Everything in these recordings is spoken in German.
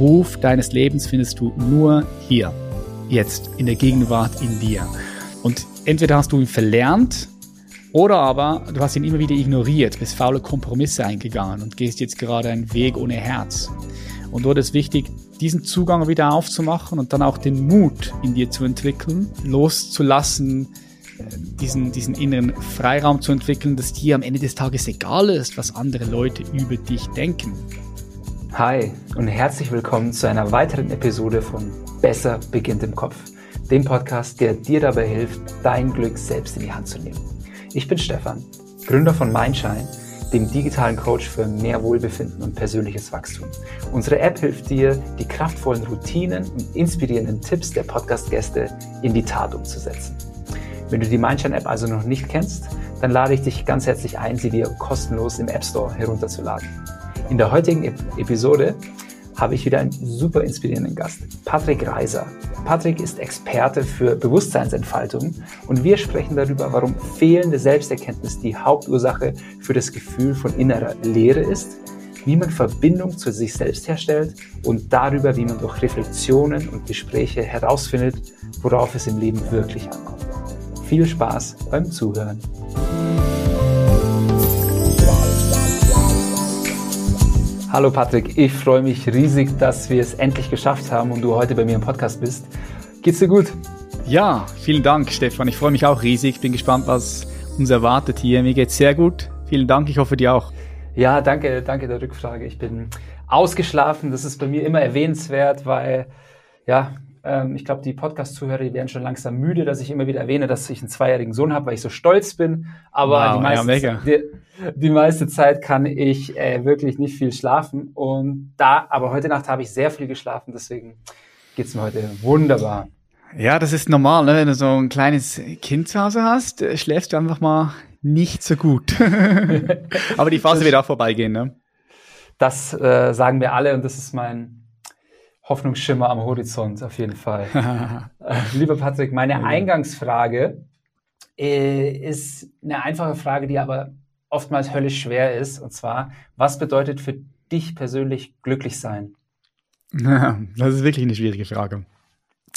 Beruf deines Lebens findest du nur hier, jetzt, in der Gegenwart in dir. Und entweder hast du ihn verlernt oder aber du hast ihn immer wieder ignoriert, bist faule Kompromisse eingegangen und gehst jetzt gerade einen Weg ohne Herz. Und dort ist wichtig, diesen Zugang wieder aufzumachen und dann auch den Mut in dir zu entwickeln, loszulassen, diesen, diesen inneren Freiraum zu entwickeln, dass dir am Ende des Tages egal ist, was andere Leute über dich denken. Hi und herzlich willkommen zu einer weiteren Episode von Besser beginnt im Kopf, dem Podcast, der dir dabei hilft, dein Glück selbst in die Hand zu nehmen. Ich bin Stefan, Gründer von Mindshine, dem digitalen Coach für mehr Wohlbefinden und persönliches Wachstum. Unsere App hilft dir, die kraftvollen Routinen und inspirierenden Tipps der Podcast-Gäste in die Tat umzusetzen. Wenn du die Mindshine-App also noch nicht kennst, dann lade ich dich ganz herzlich ein, sie dir kostenlos im App Store herunterzuladen. In der heutigen Episode habe ich wieder einen super inspirierenden Gast, Patrick Reiser. Patrick ist Experte für Bewusstseinsentfaltung und wir sprechen darüber, warum fehlende Selbsterkenntnis die Hauptursache für das Gefühl von innerer Leere ist, wie man Verbindung zu sich selbst herstellt und darüber, wie man durch Reflexionen und Gespräche herausfindet, worauf es im Leben wirklich ankommt. Viel Spaß beim Zuhören. Hallo Patrick, ich freue mich riesig, dass wir es endlich geschafft haben und du heute bei mir im Podcast bist. Geht's dir gut? Ja, vielen Dank, Stefan. Ich freue mich auch riesig. Bin gespannt, was uns erwartet hier. Mir geht's sehr gut. Vielen Dank. Ich hoffe dir auch. Ja, danke, danke der Rückfrage. Ich bin ausgeschlafen. Das ist bei mir immer erwähnenswert, weil ja, ähm, ich glaube, die Podcast-Zuhörer, die werden schon langsam müde, dass ich immer wieder erwähne, dass ich einen zweijährigen Sohn habe, weil ich so stolz bin. Aber wow, die, meiste, ja, die, die, meiste Zeit kann ich äh, wirklich nicht viel schlafen. Und da, aber heute Nacht habe ich sehr viel geschlafen, deswegen geht's mir heute wunderbar. Ja, das ist normal, ne? wenn du so ein kleines Kind zu Hause hast, äh, schläfst du einfach mal nicht so gut. aber die Phase wird auch vorbeigehen, ne? Das äh, sagen wir alle und das ist mein Hoffnungsschimmer am Horizont, auf jeden Fall. äh, lieber Patrick, meine Eingangsfrage äh, ist eine einfache Frage, die aber oftmals höllisch schwer ist. Und zwar, was bedeutet für dich persönlich glücklich sein? Das ist wirklich eine schwierige Frage.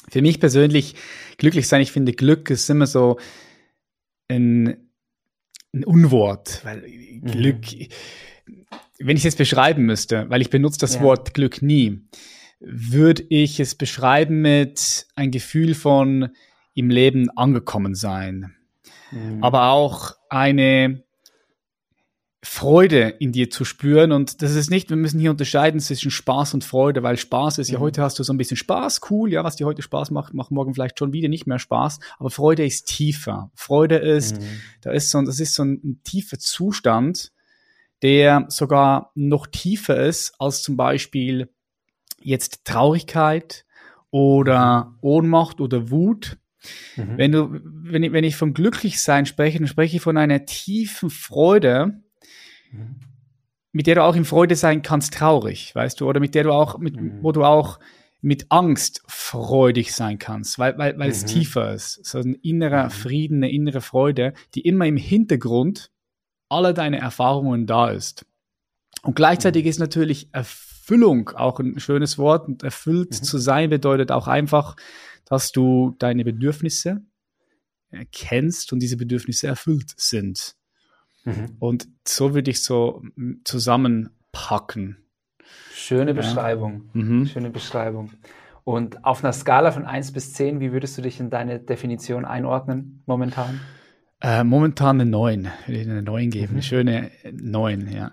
Für mich persönlich glücklich sein, ich finde, Glück ist immer so ein, ein Unwort, weil mhm. Glück, wenn ich es jetzt beschreiben müsste, weil ich benutze das ja. Wort Glück nie würde ich es beschreiben mit ein Gefühl von im Leben angekommen sein. Mhm. Aber auch eine Freude in dir zu spüren. Und das ist nicht, wir müssen hier unterscheiden zwischen Spaß und Freude, weil Spaß ist ja, mhm. heute hast du so ein bisschen Spaß, cool, ja, was dir heute Spaß macht, macht morgen vielleicht schon wieder nicht mehr Spaß. Aber Freude ist tiefer. Freude ist, mhm. da ist so, das ist so ein, ein tiefer Zustand, der sogar noch tiefer ist als zum Beispiel jetzt Traurigkeit oder. Ohnmacht oder Wut. Mhm. Wenn du, wenn ich, wenn ich von Glücklichsein spreche, dann spreche ich von einer tiefen Freude, mhm. mit der du auch in Freude sein kannst, traurig, weißt du, oder mit der du auch, mit, mhm. wo du auch mit Angst freudig sein kannst, weil, weil, weil es mhm. tiefer ist. So ein innerer mhm. Frieden, eine innere Freude, die immer im Hintergrund aller deine Erfahrungen da ist. Und gleichzeitig ist natürlich Erfüllung auch ein schönes Wort. Und erfüllt mhm. zu sein bedeutet auch einfach, dass du deine Bedürfnisse kennst und diese Bedürfnisse erfüllt sind. Mhm. Und so würde ich so zusammenpacken. Schöne ja. Beschreibung. Mhm. Schöne Beschreibung. Und auf einer Skala von 1 bis 10, wie würdest du dich in deine Definition einordnen momentan? Äh, momentan eine 9. Würde ich eine 9 geben. Mhm. Eine schöne 9, ja.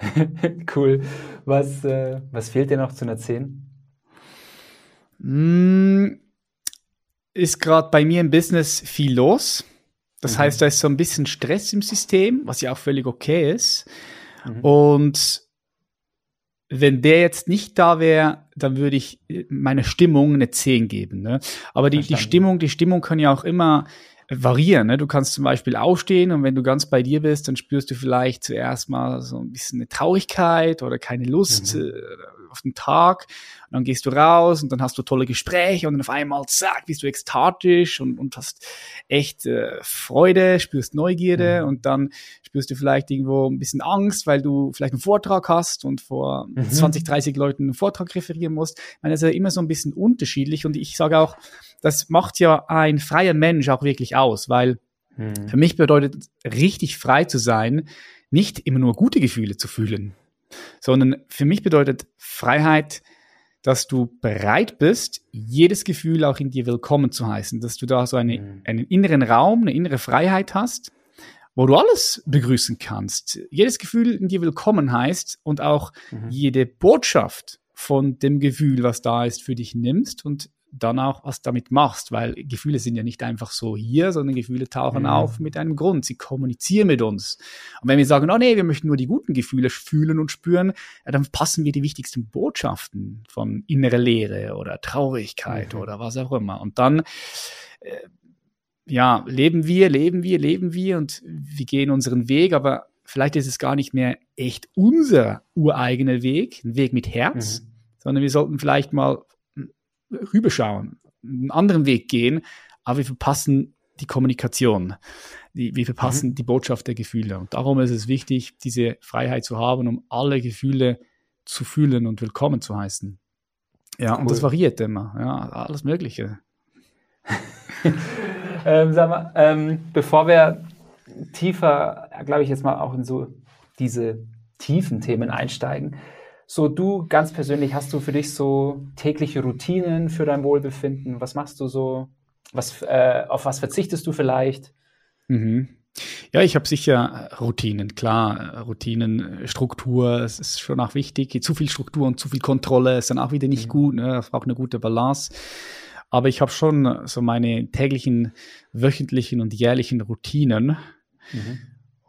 cool. Was, äh, was fehlt dir noch zu einer 10? Mm, ist gerade bei mir im Business viel los. Das mhm. heißt, da ist so ein bisschen Stress im System, was ja auch völlig okay ist. Mhm. Und wenn der jetzt nicht da wäre, dann würde ich meiner Stimmung eine 10 geben. Ne? Aber die, die Stimmung, die Stimmung kann ja auch immer variieren. Ne? Du kannst zum Beispiel aufstehen und wenn du ganz bei dir bist, dann spürst du vielleicht zuerst mal so ein bisschen eine Traurigkeit oder keine Lust, mhm. Auf den Tag und dann gehst du raus und dann hast du tolle Gespräche und dann auf einmal, zack, bist du ekstatisch und, und hast echt äh, Freude, spürst Neugierde mhm. und dann spürst du vielleicht irgendwo ein bisschen Angst, weil du vielleicht einen Vortrag hast und vor mhm. 20, 30 Leuten einen Vortrag referieren musst. Ich meine, das ist ja immer so ein bisschen unterschiedlich und ich sage auch, das macht ja ein freier Mensch auch wirklich aus, weil mhm. für mich bedeutet richtig frei zu sein, nicht immer nur gute Gefühle zu fühlen, sondern für mich bedeutet Freiheit, dass du bereit bist, jedes Gefühl auch in dir willkommen zu heißen, dass du da so eine, mhm. einen inneren Raum, eine innere Freiheit hast, wo du alles begrüßen kannst. Jedes Gefühl in dir willkommen heißt und auch mhm. jede Botschaft von dem Gefühl, was da ist, für dich nimmst und dann auch was damit machst, weil Gefühle sind ja nicht einfach so hier, sondern Gefühle tauchen mhm. auf mit einem Grund. Sie kommunizieren mit uns. Und wenn wir sagen, oh nee, wir möchten nur die guten Gefühle fühlen und spüren, ja, dann passen wir die wichtigsten Botschaften von innerer Leere oder Traurigkeit mhm. oder was auch immer. Und dann, äh, ja, leben wir, leben wir, leben wir und wir gehen unseren Weg, aber vielleicht ist es gar nicht mehr echt unser ureigener Weg, ein Weg mit Herz, mhm. sondern wir sollten vielleicht mal rüberschauen, einen anderen Weg gehen, aber wir verpassen die Kommunikation. Die, wir verpassen mhm. die Botschaft der Gefühle. Und darum ist es wichtig, diese Freiheit zu haben, um alle Gefühle zu fühlen und willkommen zu heißen. Ja, cool. und das variiert immer. Ja, alles Mögliche. ähm, sag mal, ähm, bevor wir tiefer, glaube ich, jetzt mal auch in so diese tiefen Themen einsteigen, so du ganz persönlich, hast du für dich so tägliche Routinen für dein Wohlbefinden? Was machst du so? Was, äh, auf was verzichtest du vielleicht? Mhm. Ja, ich habe sicher Routinen, klar, Routinen, Struktur, es ist schon auch wichtig. Zu viel Struktur und zu viel Kontrolle ist dann auch wieder nicht mhm. gut, ne? das braucht eine gute Balance. Aber ich habe schon so meine täglichen, wöchentlichen und jährlichen Routinen. Mhm.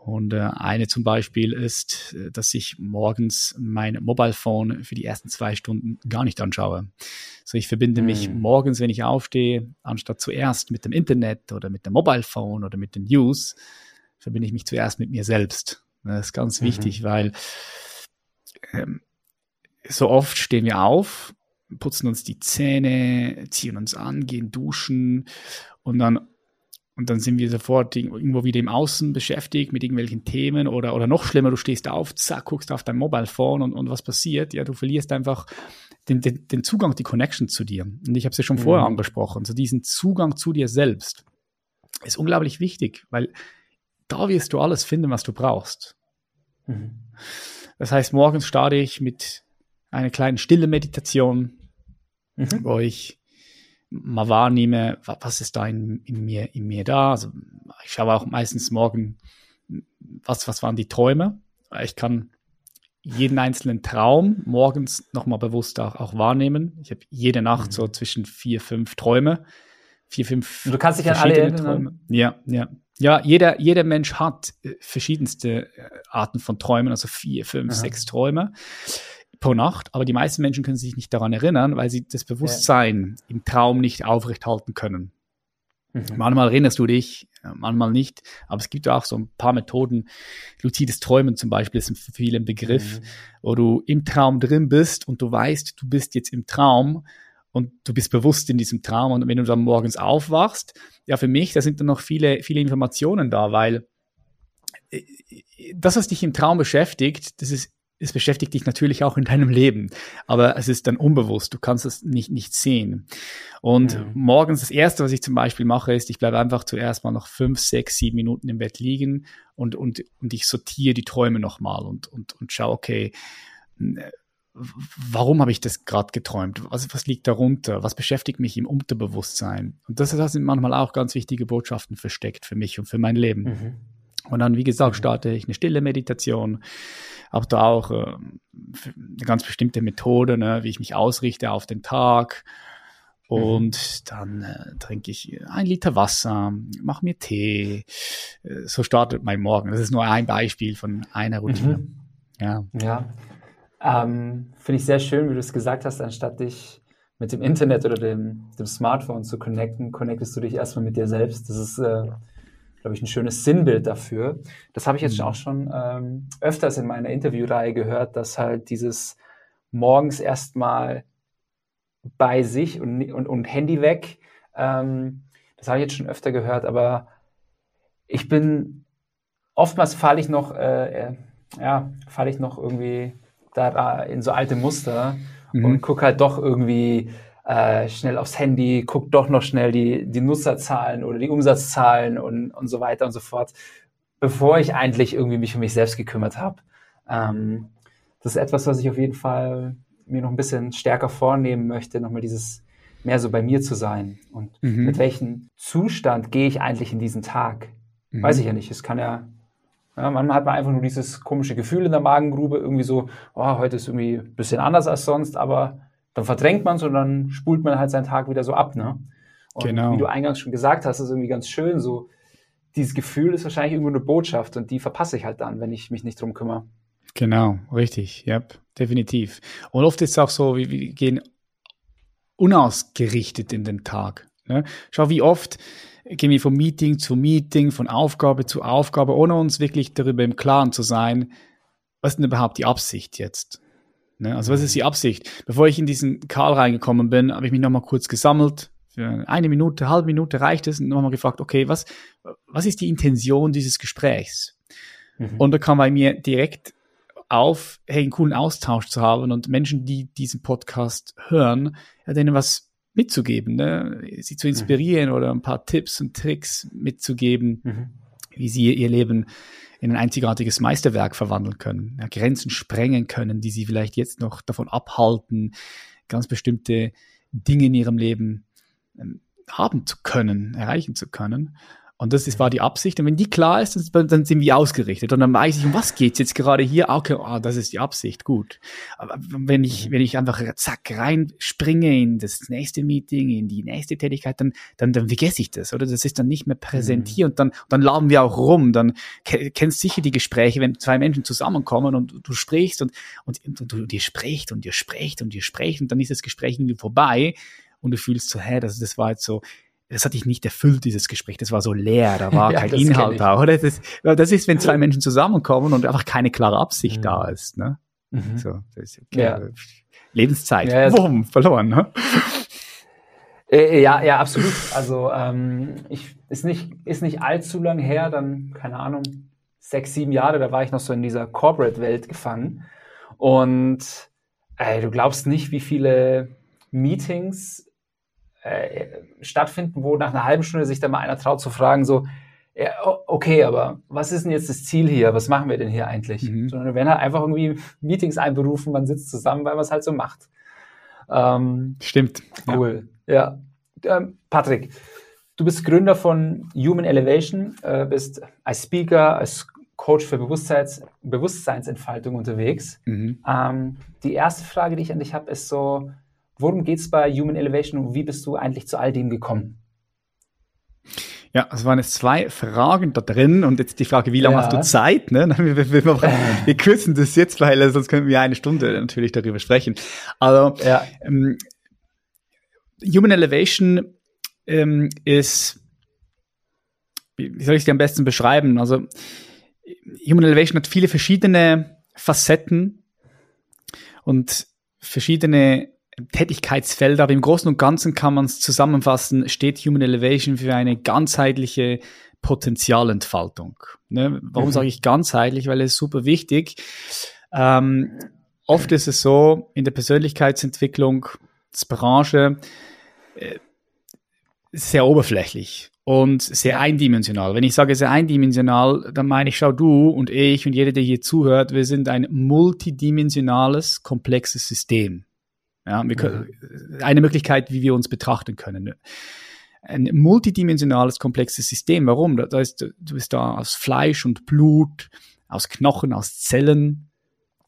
Und äh, eine zum Beispiel ist, äh, dass ich morgens mein Mobile Phone für die ersten zwei Stunden gar nicht anschaue. So, ich verbinde mich hm. morgens, wenn ich aufstehe, anstatt zuerst mit dem Internet oder mit dem Mobile Phone oder mit den News, verbinde ich mich zuerst mit mir selbst. Das ist ganz mhm. wichtig, weil ähm, so oft stehen wir auf, putzen uns die Zähne, ziehen uns an, gehen duschen und dann und dann sind wir sofort irgendwo wieder im Außen beschäftigt mit irgendwelchen Themen oder, oder noch schlimmer, du stehst auf, zack, guckst auf dein Mobile Phone und, und was passiert? Ja, du verlierst einfach den, den, den Zugang, die Connection zu dir. Und ich habe es ja schon mhm. vorher angesprochen, so diesen Zugang zu dir selbst ist unglaublich wichtig, weil da wirst du alles finden, was du brauchst. Mhm. Das heißt, morgens starte ich mit einer kleinen stille Meditation, mhm. wo ich mal wahrnehme, was ist da in, in, mir, in mir da. Also ich schaue auch meistens morgen, was, was waren die Träume. Ich kann jeden einzelnen Traum morgens nochmal bewusst auch, auch wahrnehmen. Ich habe jede Nacht mhm. so zwischen vier, fünf Träume. Vier, fünf. Du kannst dich an alle erinnern. Träume. Ja, ja. Ja, jeder, jeder Mensch hat äh, verschiedenste äh, Arten von Träumen, also vier, fünf, Aha. sechs Träume pro Nacht, aber die meisten Menschen können sich nicht daran erinnern, weil sie das Bewusstsein ja. im Traum nicht aufrechthalten können. Mhm. Manchmal erinnerst du dich, manchmal nicht, aber es gibt auch so ein paar Methoden. Luzides Träumen zum Beispiel ist für viele ein Begriff, mhm. wo du im Traum drin bist und du weißt, du bist jetzt im Traum und du bist bewusst in diesem Traum und wenn du dann morgens aufwachst, ja für mich, da sind dann noch viele, viele Informationen da, weil äh, das, was dich im Traum beschäftigt, das ist es beschäftigt dich natürlich auch in deinem Leben, aber es ist dann unbewusst, du kannst es nicht, nicht sehen. Und ja. morgens das Erste, was ich zum Beispiel mache, ist, ich bleibe einfach zuerst mal noch fünf, sechs, sieben Minuten im Bett liegen und, und, und ich sortiere die Träume nochmal und, und, und schaue, okay, warum habe ich das gerade geträumt? Was, was liegt darunter? Was beschäftigt mich im Unterbewusstsein? Und das, das sind manchmal auch ganz wichtige Botschaften versteckt für mich und für mein Leben. Mhm. Und dann, wie gesagt, mhm. starte ich eine stille Meditation, habe da auch äh, eine ganz bestimmte Methode, ne, wie ich mich ausrichte auf den Tag. Und mhm. dann äh, trinke ich ein Liter Wasser, mache mir Tee. Äh, so startet mein Morgen. Das ist nur ein Beispiel von einer Routine. Mhm. Ja. Ja. Ähm, Finde ich sehr schön, wie du es gesagt hast, anstatt dich mit dem Internet oder dem, dem Smartphone zu connecten, connectest du dich erstmal mit dir selbst. Das ist äh, glaube ich, ein schönes Sinnbild dafür. Das habe ich jetzt mhm. auch schon ähm, öfters in meiner Interviewreihe gehört, dass halt dieses morgens erstmal bei sich und, und, und Handy weg. Ähm, das habe ich jetzt schon öfter gehört, aber ich bin oftmals falle ich noch, äh, äh ja, falle ich noch irgendwie da in so alte Muster mhm. und gucke halt doch irgendwie äh, schnell aufs Handy, guck doch noch schnell die, die Nutzerzahlen oder die Umsatzzahlen und, und so weiter und so fort, bevor ich eigentlich irgendwie mich um mich selbst gekümmert habe. Ähm, das ist etwas, was ich auf jeden Fall mir noch ein bisschen stärker vornehmen möchte, nochmal dieses mehr so bei mir zu sein. Und mhm. mit welchem Zustand gehe ich eigentlich in diesen Tag? Mhm. Weiß ich ja nicht. Es kann ja, ja, manchmal hat man einfach nur dieses komische Gefühl in der Magengrube, irgendwie so, oh, heute ist irgendwie ein bisschen anders als sonst, aber dann verdrängt man es und dann spult man halt seinen Tag wieder so ab, ne? Und genau. wie du eingangs schon gesagt hast, ist irgendwie ganz schön, so dieses Gefühl ist wahrscheinlich irgendwo eine Botschaft und die verpasse ich halt dann, wenn ich mich nicht drum kümmere. Genau, richtig, ja, yep, definitiv. Und oft ist es auch so, wir, wir gehen unausgerichtet in den Tag. Ne? Schau, wie oft gehen wir von Meeting zu Meeting, von Aufgabe zu Aufgabe, ohne uns wirklich darüber im Klaren zu sein, was ist denn überhaupt die Absicht jetzt? Ne? Also was ist die Absicht? Bevor ich in diesen Karl reingekommen bin, habe ich mich nochmal kurz gesammelt. Für eine Minute, halbe Minute reicht es und nochmal gefragt, okay, was, was ist die Intention dieses Gesprächs? Mhm. Und da kam bei mir direkt auf, hey, einen coolen Austausch zu haben und Menschen, die diesen Podcast hören, ja, denen was mitzugeben, ne? sie zu inspirieren mhm. oder ein paar Tipps und Tricks mitzugeben, mhm. wie sie ihr Leben in ein einzigartiges Meisterwerk verwandeln können, ja, Grenzen sprengen können, die sie vielleicht jetzt noch davon abhalten, ganz bestimmte Dinge in ihrem Leben ähm, haben zu können, erreichen zu können. Und das ist, war die Absicht. Und wenn die klar ist, dann, sind wir ausgerichtet. Und dann weiß ich, um was geht's jetzt gerade hier? Ah, okay, ah, das ist die Absicht, gut. Aber wenn ich, wenn ich einfach zack reinspringe in das nächste Meeting, in die nächste Tätigkeit, dann, dann, dann vergesse ich das, oder? Das ist dann nicht mehr präsentiert. Mhm. Und dann, dann laufen wir auch rum. Dann kennst sicher die Gespräche, wenn zwei Menschen zusammenkommen und du sprichst und, und, und du, dir spricht und dir spricht und dir spricht und dann ist das Gespräch irgendwie vorbei und du fühlst so, hä, das, das war jetzt so, das hat dich nicht erfüllt, dieses Gespräch. Das war so leer, da war ja, kein Inhalt da, oder? Das, das ist, wenn zwei Menschen zusammenkommen und einfach keine klare Absicht mhm. da ist, ne? Mhm. So, das ist, ja. Lebenszeit, ja, Boom, verloren, ne? Äh, äh, ja, ja, absolut. Also ähm, ich, ist, nicht, ist nicht allzu lang her, dann, keine Ahnung, sechs, sieben Jahre, da war ich noch so in dieser Corporate-Welt gefangen. Und ey, du glaubst nicht, wie viele Meetings äh, stattfinden, wo nach einer halben Stunde sich dann mal einer traut zu fragen, so, ja, okay, aber was ist denn jetzt das Ziel hier? Was machen wir denn hier eigentlich? Mhm. Sondern werden halt einfach irgendwie Meetings einberufen, man sitzt zusammen, weil man es halt so macht. Ähm, Stimmt. Cool. Ja. ja. Ähm, Patrick, du bist Gründer von Human Elevation, äh, bist als Speaker, als Coach für Bewusstseins, Bewusstseinsentfaltung unterwegs. Mhm. Ähm, die erste Frage, die ich an dich habe, ist so, Worum geht es bei Human Elevation und wie bist du eigentlich zu all dem gekommen? Ja, es waren jetzt zwei Fragen da drin und jetzt die Frage, wie lange ja. hast du Zeit? Ne? Wir, wir, wir, wir kürzen das jetzt, weil sonst können wir eine Stunde natürlich darüber sprechen. Also ja. ähm, Human Elevation ähm, ist, wie soll ich es dir am besten beschreiben? Also Human Elevation hat viele verschiedene Facetten und verschiedene Tätigkeitsfelder, aber im Großen und Ganzen kann man es zusammenfassen, steht Human Elevation für eine ganzheitliche Potenzialentfaltung. Ne? Warum mhm. sage ich ganzheitlich? Weil es super wichtig. Ähm, oft ist es so, in der Persönlichkeitsentwicklung, das Branche, äh, sehr oberflächlich und sehr eindimensional. Wenn ich sage sehr eindimensional, dann meine ich, schau du und ich und jeder, der hier zuhört, wir sind ein multidimensionales, komplexes System. Ja, können, eine Möglichkeit, wie wir uns betrachten können. Ein multidimensionales, komplexes System. Warum? Da ist, du bist da aus Fleisch und Blut, aus Knochen, aus Zellen.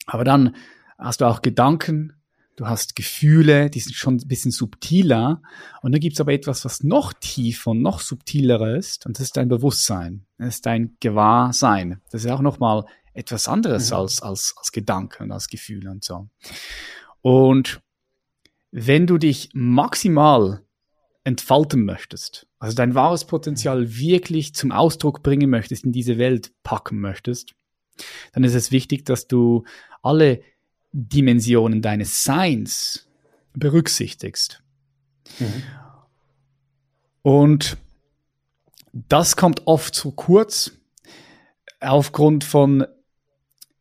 Aber dann hast du auch Gedanken, du hast Gefühle, die sind schon ein bisschen subtiler. Und dann gibt's aber etwas, was noch tiefer und noch subtiler ist. Und das ist dein Bewusstsein. Das ist dein Gewahrsein. Das ist auch nochmal etwas anderes mhm. als, als, als Gedanken, als Gefühle und so. Und wenn du dich maximal entfalten möchtest, also dein wahres Potenzial wirklich zum Ausdruck bringen möchtest, in diese Welt packen möchtest, dann ist es wichtig, dass du alle Dimensionen deines Seins berücksichtigst. Mhm. Und das kommt oft zu kurz aufgrund von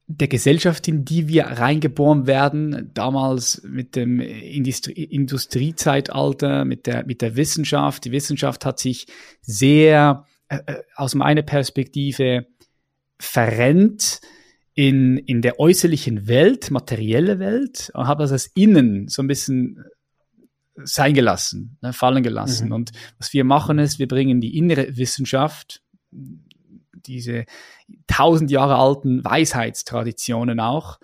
der Gesellschaft, in die wir reingeboren werden, damals mit dem Industrie Industriezeitalter, mit der, mit der Wissenschaft. Die Wissenschaft hat sich sehr äh, äh, aus meiner Perspektive verrennt in, in der äußerlichen Welt, materielle Welt, und habe das als Innen so ein bisschen sein gelassen, ne, fallen gelassen. Mhm. Und was wir machen ist, wir bringen die innere Wissenschaft, diese tausend Jahre alten Weisheitstraditionen auch,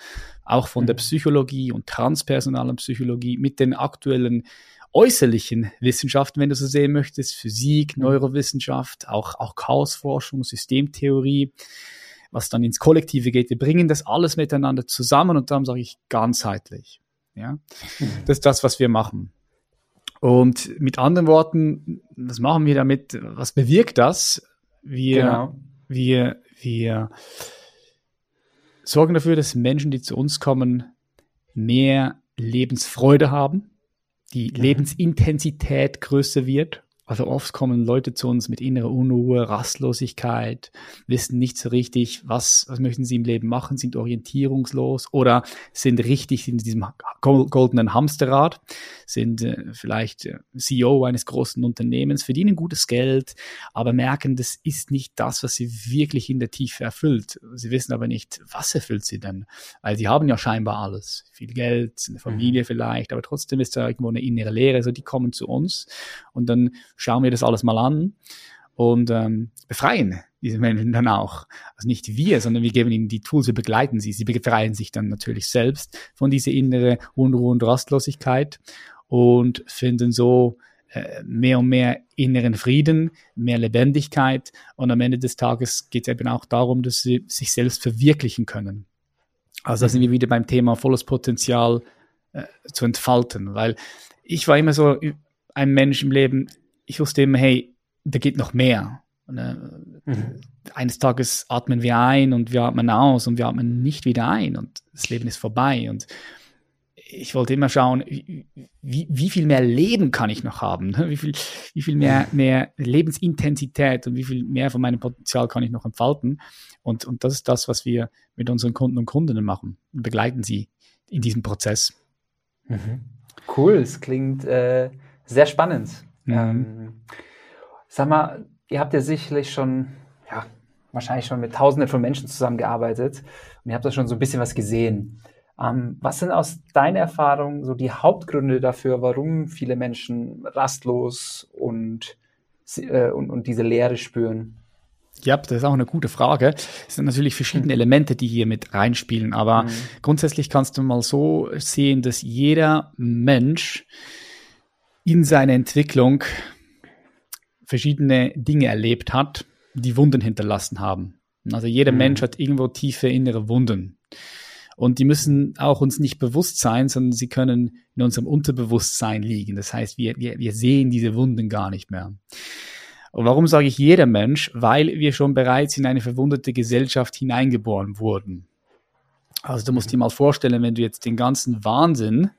auch von mhm. der Psychologie und transpersonalen Psychologie mit den aktuellen äußerlichen Wissenschaften, wenn du so sehen möchtest, Physik, mhm. Neurowissenschaft, auch, auch Chaosforschung, Systemtheorie, was dann ins Kollektive geht. Wir bringen das alles miteinander zusammen und darum sage ich ganzheitlich. Ja, mhm. das ist das, was wir machen. Und mit anderen Worten, was machen wir damit? Was bewirkt das? Wir, genau. Wir, wir sorgen dafür, dass Menschen, die zu uns kommen, mehr Lebensfreude haben, die mhm. Lebensintensität größer wird also oft kommen Leute zu uns mit innerer Unruhe, Rastlosigkeit, wissen nicht so richtig, was, was möchten sie im Leben machen, sind orientierungslos oder sind richtig in diesem goldenen Hamsterrad, sind äh, vielleicht äh, CEO eines großen Unternehmens, verdienen gutes Geld, aber merken, das ist nicht das, was sie wirklich in der Tiefe erfüllt. Sie wissen aber nicht, was erfüllt sie denn, weil sie haben ja scheinbar alles. Viel Geld, eine Familie mhm. vielleicht, aber trotzdem ist da irgendwo eine innere Leere. Also die kommen zu uns und dann schauen wir das alles mal an und ähm, befreien diese Menschen dann auch. Also nicht wir, sondern wir geben ihnen die Tools, wir begleiten sie. Sie befreien sich dann natürlich selbst von dieser innere Unruhe und Rastlosigkeit und finden so äh, mehr und mehr inneren Frieden, mehr Lebendigkeit und am Ende des Tages geht es eben auch darum, dass sie sich selbst verwirklichen können. Also da sind wir wieder beim Thema volles Potenzial äh, zu entfalten, weil ich war immer so ein Mensch im Leben, ich wusste immer, hey, da geht noch mehr. Äh, mhm. Eines Tages atmen wir ein und wir atmen aus und wir atmen nicht wieder ein und das Leben ist vorbei. Und ich wollte immer schauen, wie, wie viel mehr Leben kann ich noch haben? Ne? Wie viel, wie viel mehr, mehr Lebensintensität und wie viel mehr von meinem Potenzial kann ich noch entfalten? Und, und das ist das, was wir mit unseren Kunden und Kundinnen machen. Wir begleiten sie in diesem Prozess. Mhm. Cool, es klingt äh, sehr spannend. Mhm. Ähm, sag mal, ihr habt ja sicherlich schon, ja, wahrscheinlich schon mit Tausenden von Menschen zusammengearbeitet und ihr habt da schon so ein bisschen was gesehen. Ähm, was sind aus deiner Erfahrung so die Hauptgründe dafür, warum viele Menschen rastlos und, äh, und, und diese Leere spüren? Ja, das ist auch eine gute Frage. Es sind natürlich verschiedene hm. Elemente, die hier mit reinspielen, aber mhm. grundsätzlich kannst du mal so sehen, dass jeder Mensch in seiner Entwicklung verschiedene Dinge erlebt hat, die Wunden hinterlassen haben. Also jeder mhm. Mensch hat irgendwo tiefe innere Wunden. Und die müssen auch uns nicht bewusst sein, sondern sie können in unserem Unterbewusstsein liegen. Das heißt, wir, wir, wir sehen diese Wunden gar nicht mehr. Und warum sage ich jeder Mensch? Weil wir schon bereits in eine verwundete Gesellschaft hineingeboren wurden. Also du musst dir mal vorstellen, wenn du jetzt den ganzen Wahnsinn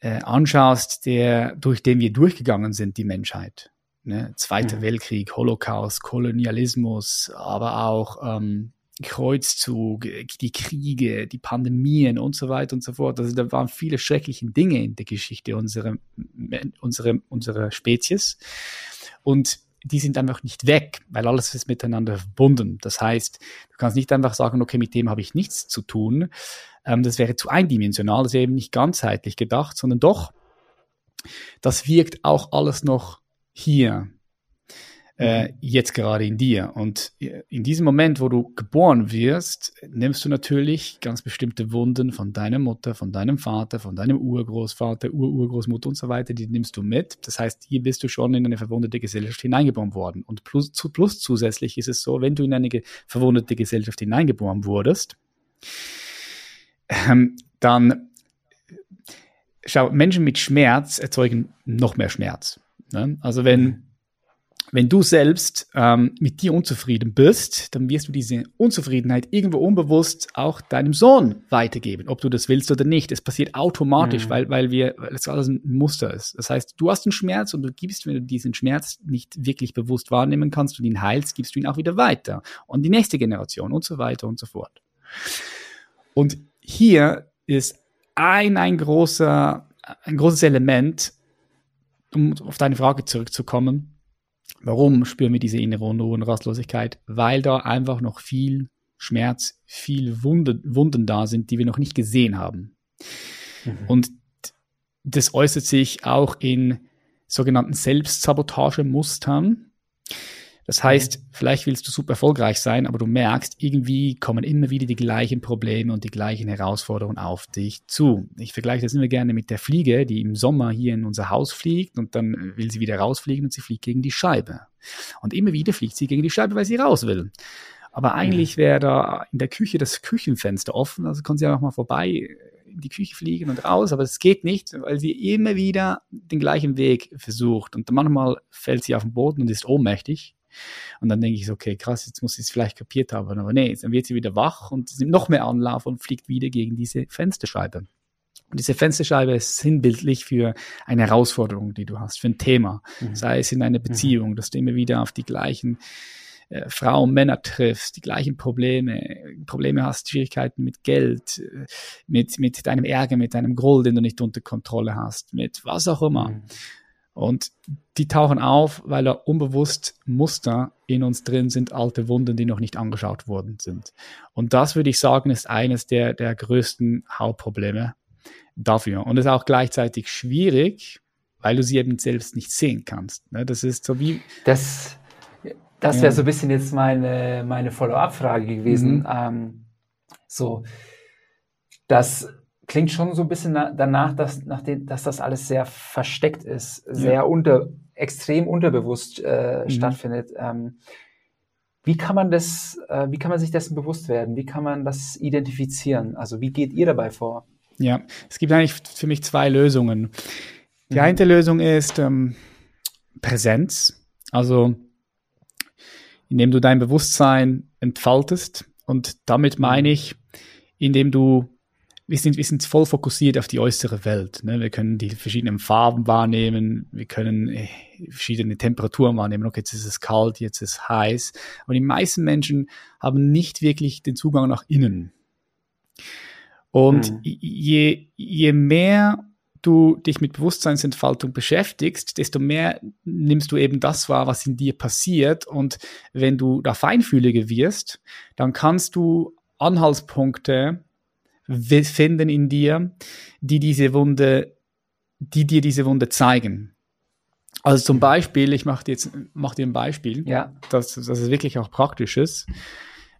äh, anschaust, der, durch den wir durchgegangen sind, die Menschheit. Ne? Zweiter mhm. Weltkrieg, Holocaust, Kolonialismus, aber auch ähm, Kreuzzug, die Kriege, die Pandemien und so weiter und so fort. Also da waren viele schreckliche Dinge in der Geschichte unserer, unserer, unserer Spezies. Und die sind einfach nicht weg, weil alles ist miteinander verbunden. Das heißt, du kannst nicht einfach sagen, okay, mit dem habe ich nichts zu tun, ähm, das wäre zu eindimensional, das wäre eben nicht ganzheitlich gedacht, sondern doch, das wirkt auch alles noch hier, äh, mhm. jetzt gerade in dir. Und in diesem Moment, wo du geboren wirst, nimmst du natürlich ganz bestimmte Wunden von deiner Mutter, von deinem Vater, von deinem Urgroßvater, Ururgroßmutter und so weiter, die nimmst du mit. Das heißt, hier bist du schon in eine verwundete Gesellschaft hineingeboren worden. Und plus, plus zusätzlich ist es so, wenn du in eine verwundete Gesellschaft hineingeboren wurdest, ähm, dann schau, Menschen mit Schmerz erzeugen noch mehr Schmerz. Ne? Also wenn wenn du selbst ähm, mit dir unzufrieden bist, dann wirst du diese Unzufriedenheit irgendwo unbewusst auch deinem Sohn weitergeben, ob du das willst oder nicht. Es passiert automatisch, mhm. weil, weil wir, weil es alles ein Muster ist. Das heißt, du hast einen Schmerz und du gibst, wenn du diesen Schmerz nicht wirklich bewusst wahrnehmen kannst und ihn heilst, gibst du ihn auch wieder weiter. Und die nächste Generation und so weiter und so fort. Und hier ist ein, ein großer, ein großes Element, um auf deine Frage zurückzukommen Warum spüren wir diese innere Unruhe und Rastlosigkeit? Weil da einfach noch viel Schmerz, viel Wunde, Wunden da sind, die wir noch nicht gesehen haben. Mhm. Und das äußert sich auch in sogenannten Selbstsabotagemustern. Das heißt, vielleicht willst du super erfolgreich sein, aber du merkst, irgendwie kommen immer wieder die gleichen Probleme und die gleichen Herausforderungen auf dich zu. Ich vergleiche das immer gerne mit der Fliege, die im Sommer hier in unser Haus fliegt und dann will sie wieder rausfliegen und sie fliegt gegen die Scheibe. Und immer wieder fliegt sie gegen die Scheibe, weil sie raus will. Aber eigentlich wäre da in der Küche das Küchenfenster offen, also kann sie auch mal vorbei in die Küche fliegen und raus, aber es geht nicht, weil sie immer wieder den gleichen Weg versucht. Und manchmal fällt sie auf den Boden und ist ohnmächtig. Und dann denke ich so, okay, krass, jetzt muss sie es vielleicht kapiert haben. Aber nee, dann wird sie wieder wach und nimmt noch mehr Anlauf und fliegt wieder gegen diese Fensterscheibe. Und diese Fensterscheibe ist sinnbildlich für eine Herausforderung, die du hast, für ein Thema. Mhm. Sei es in einer mhm. Beziehung, dass du immer wieder auf die gleichen äh, Frauen, Männer triffst, die gleichen Probleme, Probleme hast, Schwierigkeiten mit Geld, äh, mit, mit deinem Ärger, mit deinem Groll, den du nicht unter Kontrolle hast, mit was auch immer. Mhm. Und die tauchen auf, weil da unbewusst Muster in uns drin sind, alte Wunden, die noch nicht angeschaut worden sind. Und das würde ich sagen, ist eines der, der größten Hauptprobleme dafür. Und ist auch gleichzeitig schwierig, weil du sie eben selbst nicht sehen kannst. Ne? Das ist so wie. Das, das wäre ja. so ein bisschen jetzt meine, meine Follow-up-Frage gewesen. Mhm. Ähm, so, dass klingt schon so ein bisschen danach, dass, nachdem, dass das alles sehr versteckt ist, sehr ja. unter, extrem unterbewusst äh, mhm. stattfindet. Ähm, wie kann man das, äh, wie kann man sich dessen bewusst werden? Wie kann man das identifizieren? Also wie geht ihr dabei vor? Ja, es gibt eigentlich für mich zwei Lösungen. Die mhm. eine Lösung ist ähm, Präsenz, also indem du dein Bewusstsein entfaltest und damit meine ich, indem du wir sind, wir sind voll fokussiert auf die äußere Welt. Ne? Wir können die verschiedenen Farben wahrnehmen, wir können äh, verschiedene Temperaturen wahrnehmen. Okay, jetzt ist es kalt, jetzt ist es heiß. Aber die meisten Menschen haben nicht wirklich den Zugang nach innen. Und mhm. je, je mehr du dich mit Bewusstseinsentfaltung beschäftigst, desto mehr nimmst du eben das wahr, was in dir passiert. Und wenn du da feinfühliger wirst, dann kannst du Anhaltspunkte finden in dir, die diese Wunde, die dir diese Wunde zeigen. Also zum Beispiel, ich mache dir jetzt mach dir ein Beispiel, ja. dass, dass es wirklich auch praktisch ist.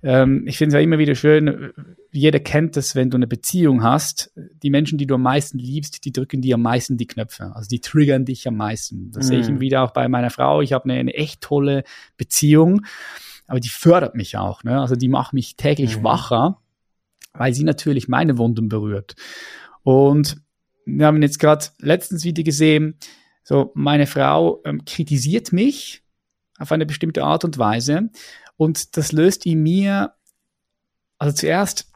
Ähm, ich finde es ja immer wieder schön, jeder kennt es, wenn du eine Beziehung hast, die Menschen, die du am meisten liebst, die drücken dir am meisten die Knöpfe. Also die triggern dich am meisten. Das mhm. sehe ich immer wieder auch bei meiner Frau. Ich habe eine, eine, echt tolle Beziehung, aber die fördert mich auch. Ne? Also die macht mich täglich mhm. wacher weil sie natürlich meine Wunden berührt. Und wir haben jetzt gerade letztens wieder gesehen, so meine Frau ähm, kritisiert mich auf eine bestimmte Art und Weise und das löst in mir, also zuerst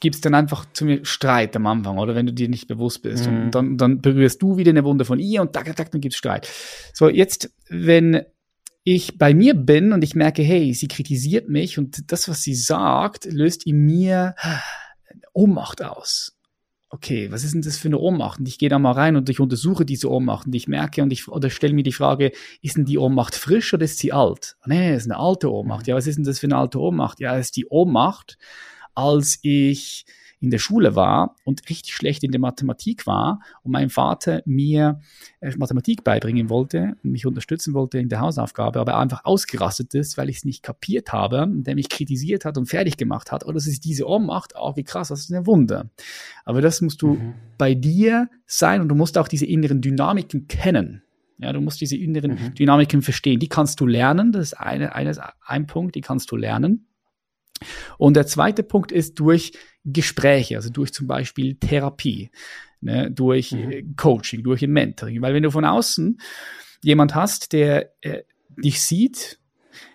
gibt es dann einfach zu mir Streit am Anfang, oder wenn du dir nicht bewusst bist. Mhm. Und dann, dann berührst du wieder eine Wunde von ihr und tak, tak, dann gibt es Streit. So, jetzt, wenn ich bei mir bin und ich merke, hey, sie kritisiert mich und das, was sie sagt, löst in mir Ohnmacht aus. Okay, was ist denn das für eine Ohnmacht? Und ich gehe da mal rein und ich untersuche diese Ohnmacht und ich merke und ich oder stelle mir die Frage, ist denn die Ohnmacht frisch oder ist sie alt? Nee, es ist eine alte Ohnmacht. Ja, was ist denn das für eine alte Ohnmacht? Ja, es ist die Ohnmacht, als ich in der Schule war und richtig schlecht in der Mathematik war und mein Vater mir äh, Mathematik beibringen wollte und mich unterstützen wollte in der Hausaufgabe, aber einfach ausgerastet ist, weil ich es nicht kapiert habe, der mich kritisiert hat und fertig gemacht hat. Oder dass es diese Ohnmacht, oh, wie krass, das ist ein Wunder. Aber das musst du mhm. bei dir sein und du musst auch diese inneren Dynamiken kennen. Ja, du musst diese inneren mhm. Dynamiken verstehen. Die kannst du lernen. Das ist eine, eine, ein Punkt, die kannst du lernen. Und der zweite Punkt ist durch Gespräche, also durch zum Beispiel Therapie, ne, durch mhm. Coaching, durch ein Mentoring. Weil wenn du von außen jemand hast, der äh, dich sieht,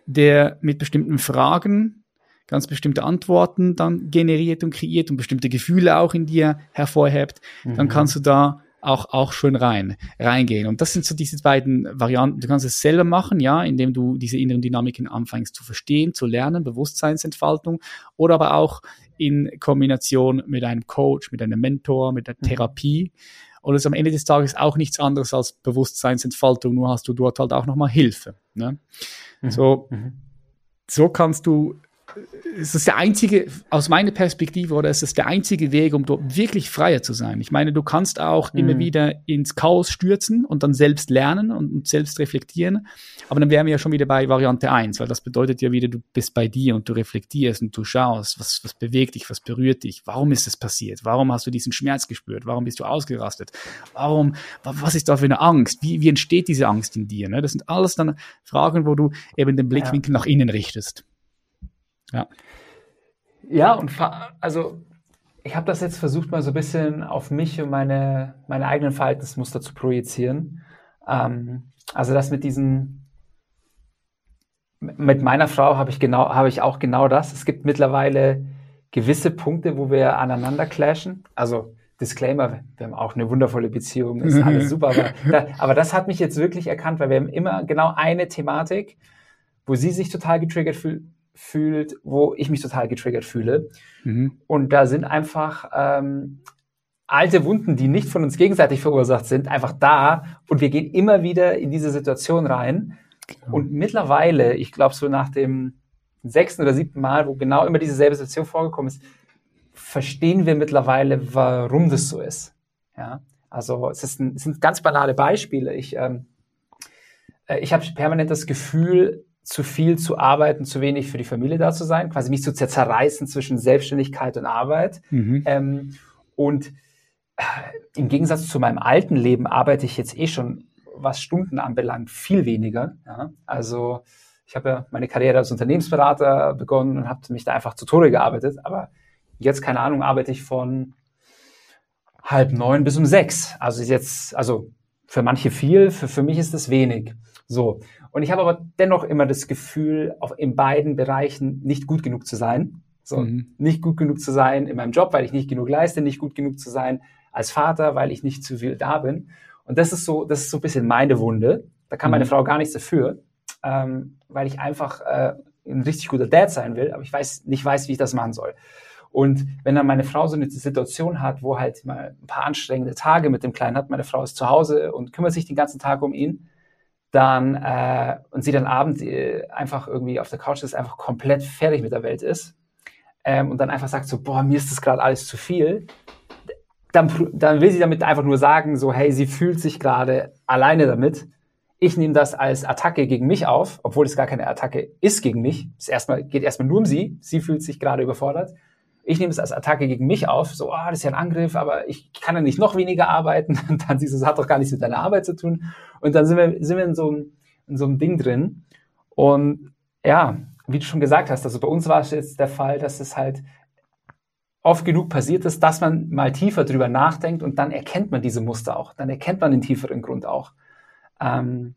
der mit bestimmten Fragen ganz bestimmte Antworten dann generiert und kreiert und bestimmte Gefühle auch in dir hervorhebt, mhm. dann kannst du da auch, auch schon rein, reingehen. Und das sind so diese beiden Varianten. Du kannst es selber machen, ja, indem du diese inneren Dynamiken anfängst zu verstehen, zu lernen, Bewusstseinsentfaltung, oder aber auch in Kombination mit einem Coach, mit einem Mentor, mit der mhm. Therapie. Und es ist am Ende des Tages auch nichts anderes als Bewusstseinsentfaltung, nur hast du dort halt auch nochmal Hilfe. Ne? Mhm. So, mhm. so kannst du es ist der einzige, aus meiner Perspektive, oder es ist der einzige Weg, um dort wirklich freier zu sein. Ich meine, du kannst auch mhm. immer wieder ins Chaos stürzen und dann selbst lernen und, und, selbst reflektieren. Aber dann wären wir ja schon wieder bei Variante 1, weil das bedeutet ja wieder, du bist bei dir und du reflektierst und du schaust, was, was bewegt dich, was berührt dich, warum ist es passiert, warum hast du diesen Schmerz gespürt, warum bist du ausgerastet, warum, was ist da für eine Angst, wie, wie entsteht diese Angst in dir? Ne? Das sind alles dann Fragen, wo du eben den Blickwinkel ja. nach innen richtest. Ja. Ja, und also ich habe das jetzt versucht, mal so ein bisschen auf mich und meine, meine eigenen Verhaltensmuster zu projizieren. Ähm, also das mit diesen, mit meiner Frau habe ich genau, habe ich auch genau das. Es gibt mittlerweile gewisse Punkte, wo wir aneinander clashen. Also Disclaimer, wir haben auch eine wundervolle Beziehung, ist alles super. Aber, da, aber das hat mich jetzt wirklich erkannt, weil wir haben immer genau eine Thematik, wo sie sich total getriggert fühlt fühlt, wo ich mich total getriggert fühle. Mhm. Und da sind einfach ähm, alte Wunden, die nicht von uns gegenseitig verursacht sind, einfach da. Und wir gehen immer wieder in diese Situation rein. Genau. Und mittlerweile, ich glaube so nach dem sechsten oder siebten Mal, wo genau immer dieselbe Situation vorgekommen ist, verstehen wir mittlerweile, warum das so ist. Ja, also es, ein, es sind ganz banale Beispiele. Ich, ähm, äh, ich habe permanent das Gefühl, zu viel zu arbeiten, zu wenig für die Familie da zu sein, quasi mich zu zerreißen zwischen Selbstständigkeit und Arbeit. Mhm. Ähm, und äh, im Gegensatz zu meinem alten Leben arbeite ich jetzt eh schon, was Stunden anbelangt, viel weniger. Ja? Also ich habe ja meine Karriere als Unternehmensberater begonnen und habe mich da einfach zu Tode gearbeitet. Aber jetzt, keine Ahnung, arbeite ich von halb neun bis um sechs. Also jetzt, also für manche viel, für, für mich ist das wenig. So. Und ich habe aber dennoch immer das Gefühl, auch in beiden Bereichen nicht gut genug zu sein. So, mhm. nicht gut genug zu sein in meinem Job, weil ich nicht genug leiste, nicht gut genug zu sein als Vater, weil ich nicht zu viel da bin. Und das ist so, das ist so ein bisschen meine Wunde. Da kann meine mhm. Frau gar nichts dafür, ähm, weil ich einfach äh, ein richtig guter Dad sein will, aber ich weiß, nicht weiß, wie ich das machen soll. Und wenn dann meine Frau so eine Situation hat, wo halt mal ein paar anstrengende Tage mit dem Kleinen hat, meine Frau ist zu Hause und kümmert sich den ganzen Tag um ihn, dann äh, und sie dann abends äh, einfach irgendwie auf der Couch ist, einfach komplett fertig mit der Welt ist ähm, und dann einfach sagt so, boah, mir ist das gerade alles zu viel, dann, dann will sie damit einfach nur sagen, so, hey, sie fühlt sich gerade alleine damit. Ich nehme das als Attacke gegen mich auf, obwohl es gar keine Attacke ist gegen mich. Es erstmal, geht erstmal nur um sie. Sie fühlt sich gerade überfordert. Ich nehme es als Attacke gegen mich auf, so, ah, oh, das ist ja ein Angriff, aber ich kann ja nicht noch weniger arbeiten. Und dann das hat doch gar nichts mit deiner Arbeit zu tun. Und dann sind wir, sind wir in so, in so einem Ding drin. Und ja, wie du schon gesagt hast, also bei uns war es jetzt der Fall, dass es halt oft genug passiert ist, dass man mal tiefer drüber nachdenkt und dann erkennt man diese Muster auch. Dann erkennt man den tieferen Grund auch. Ähm,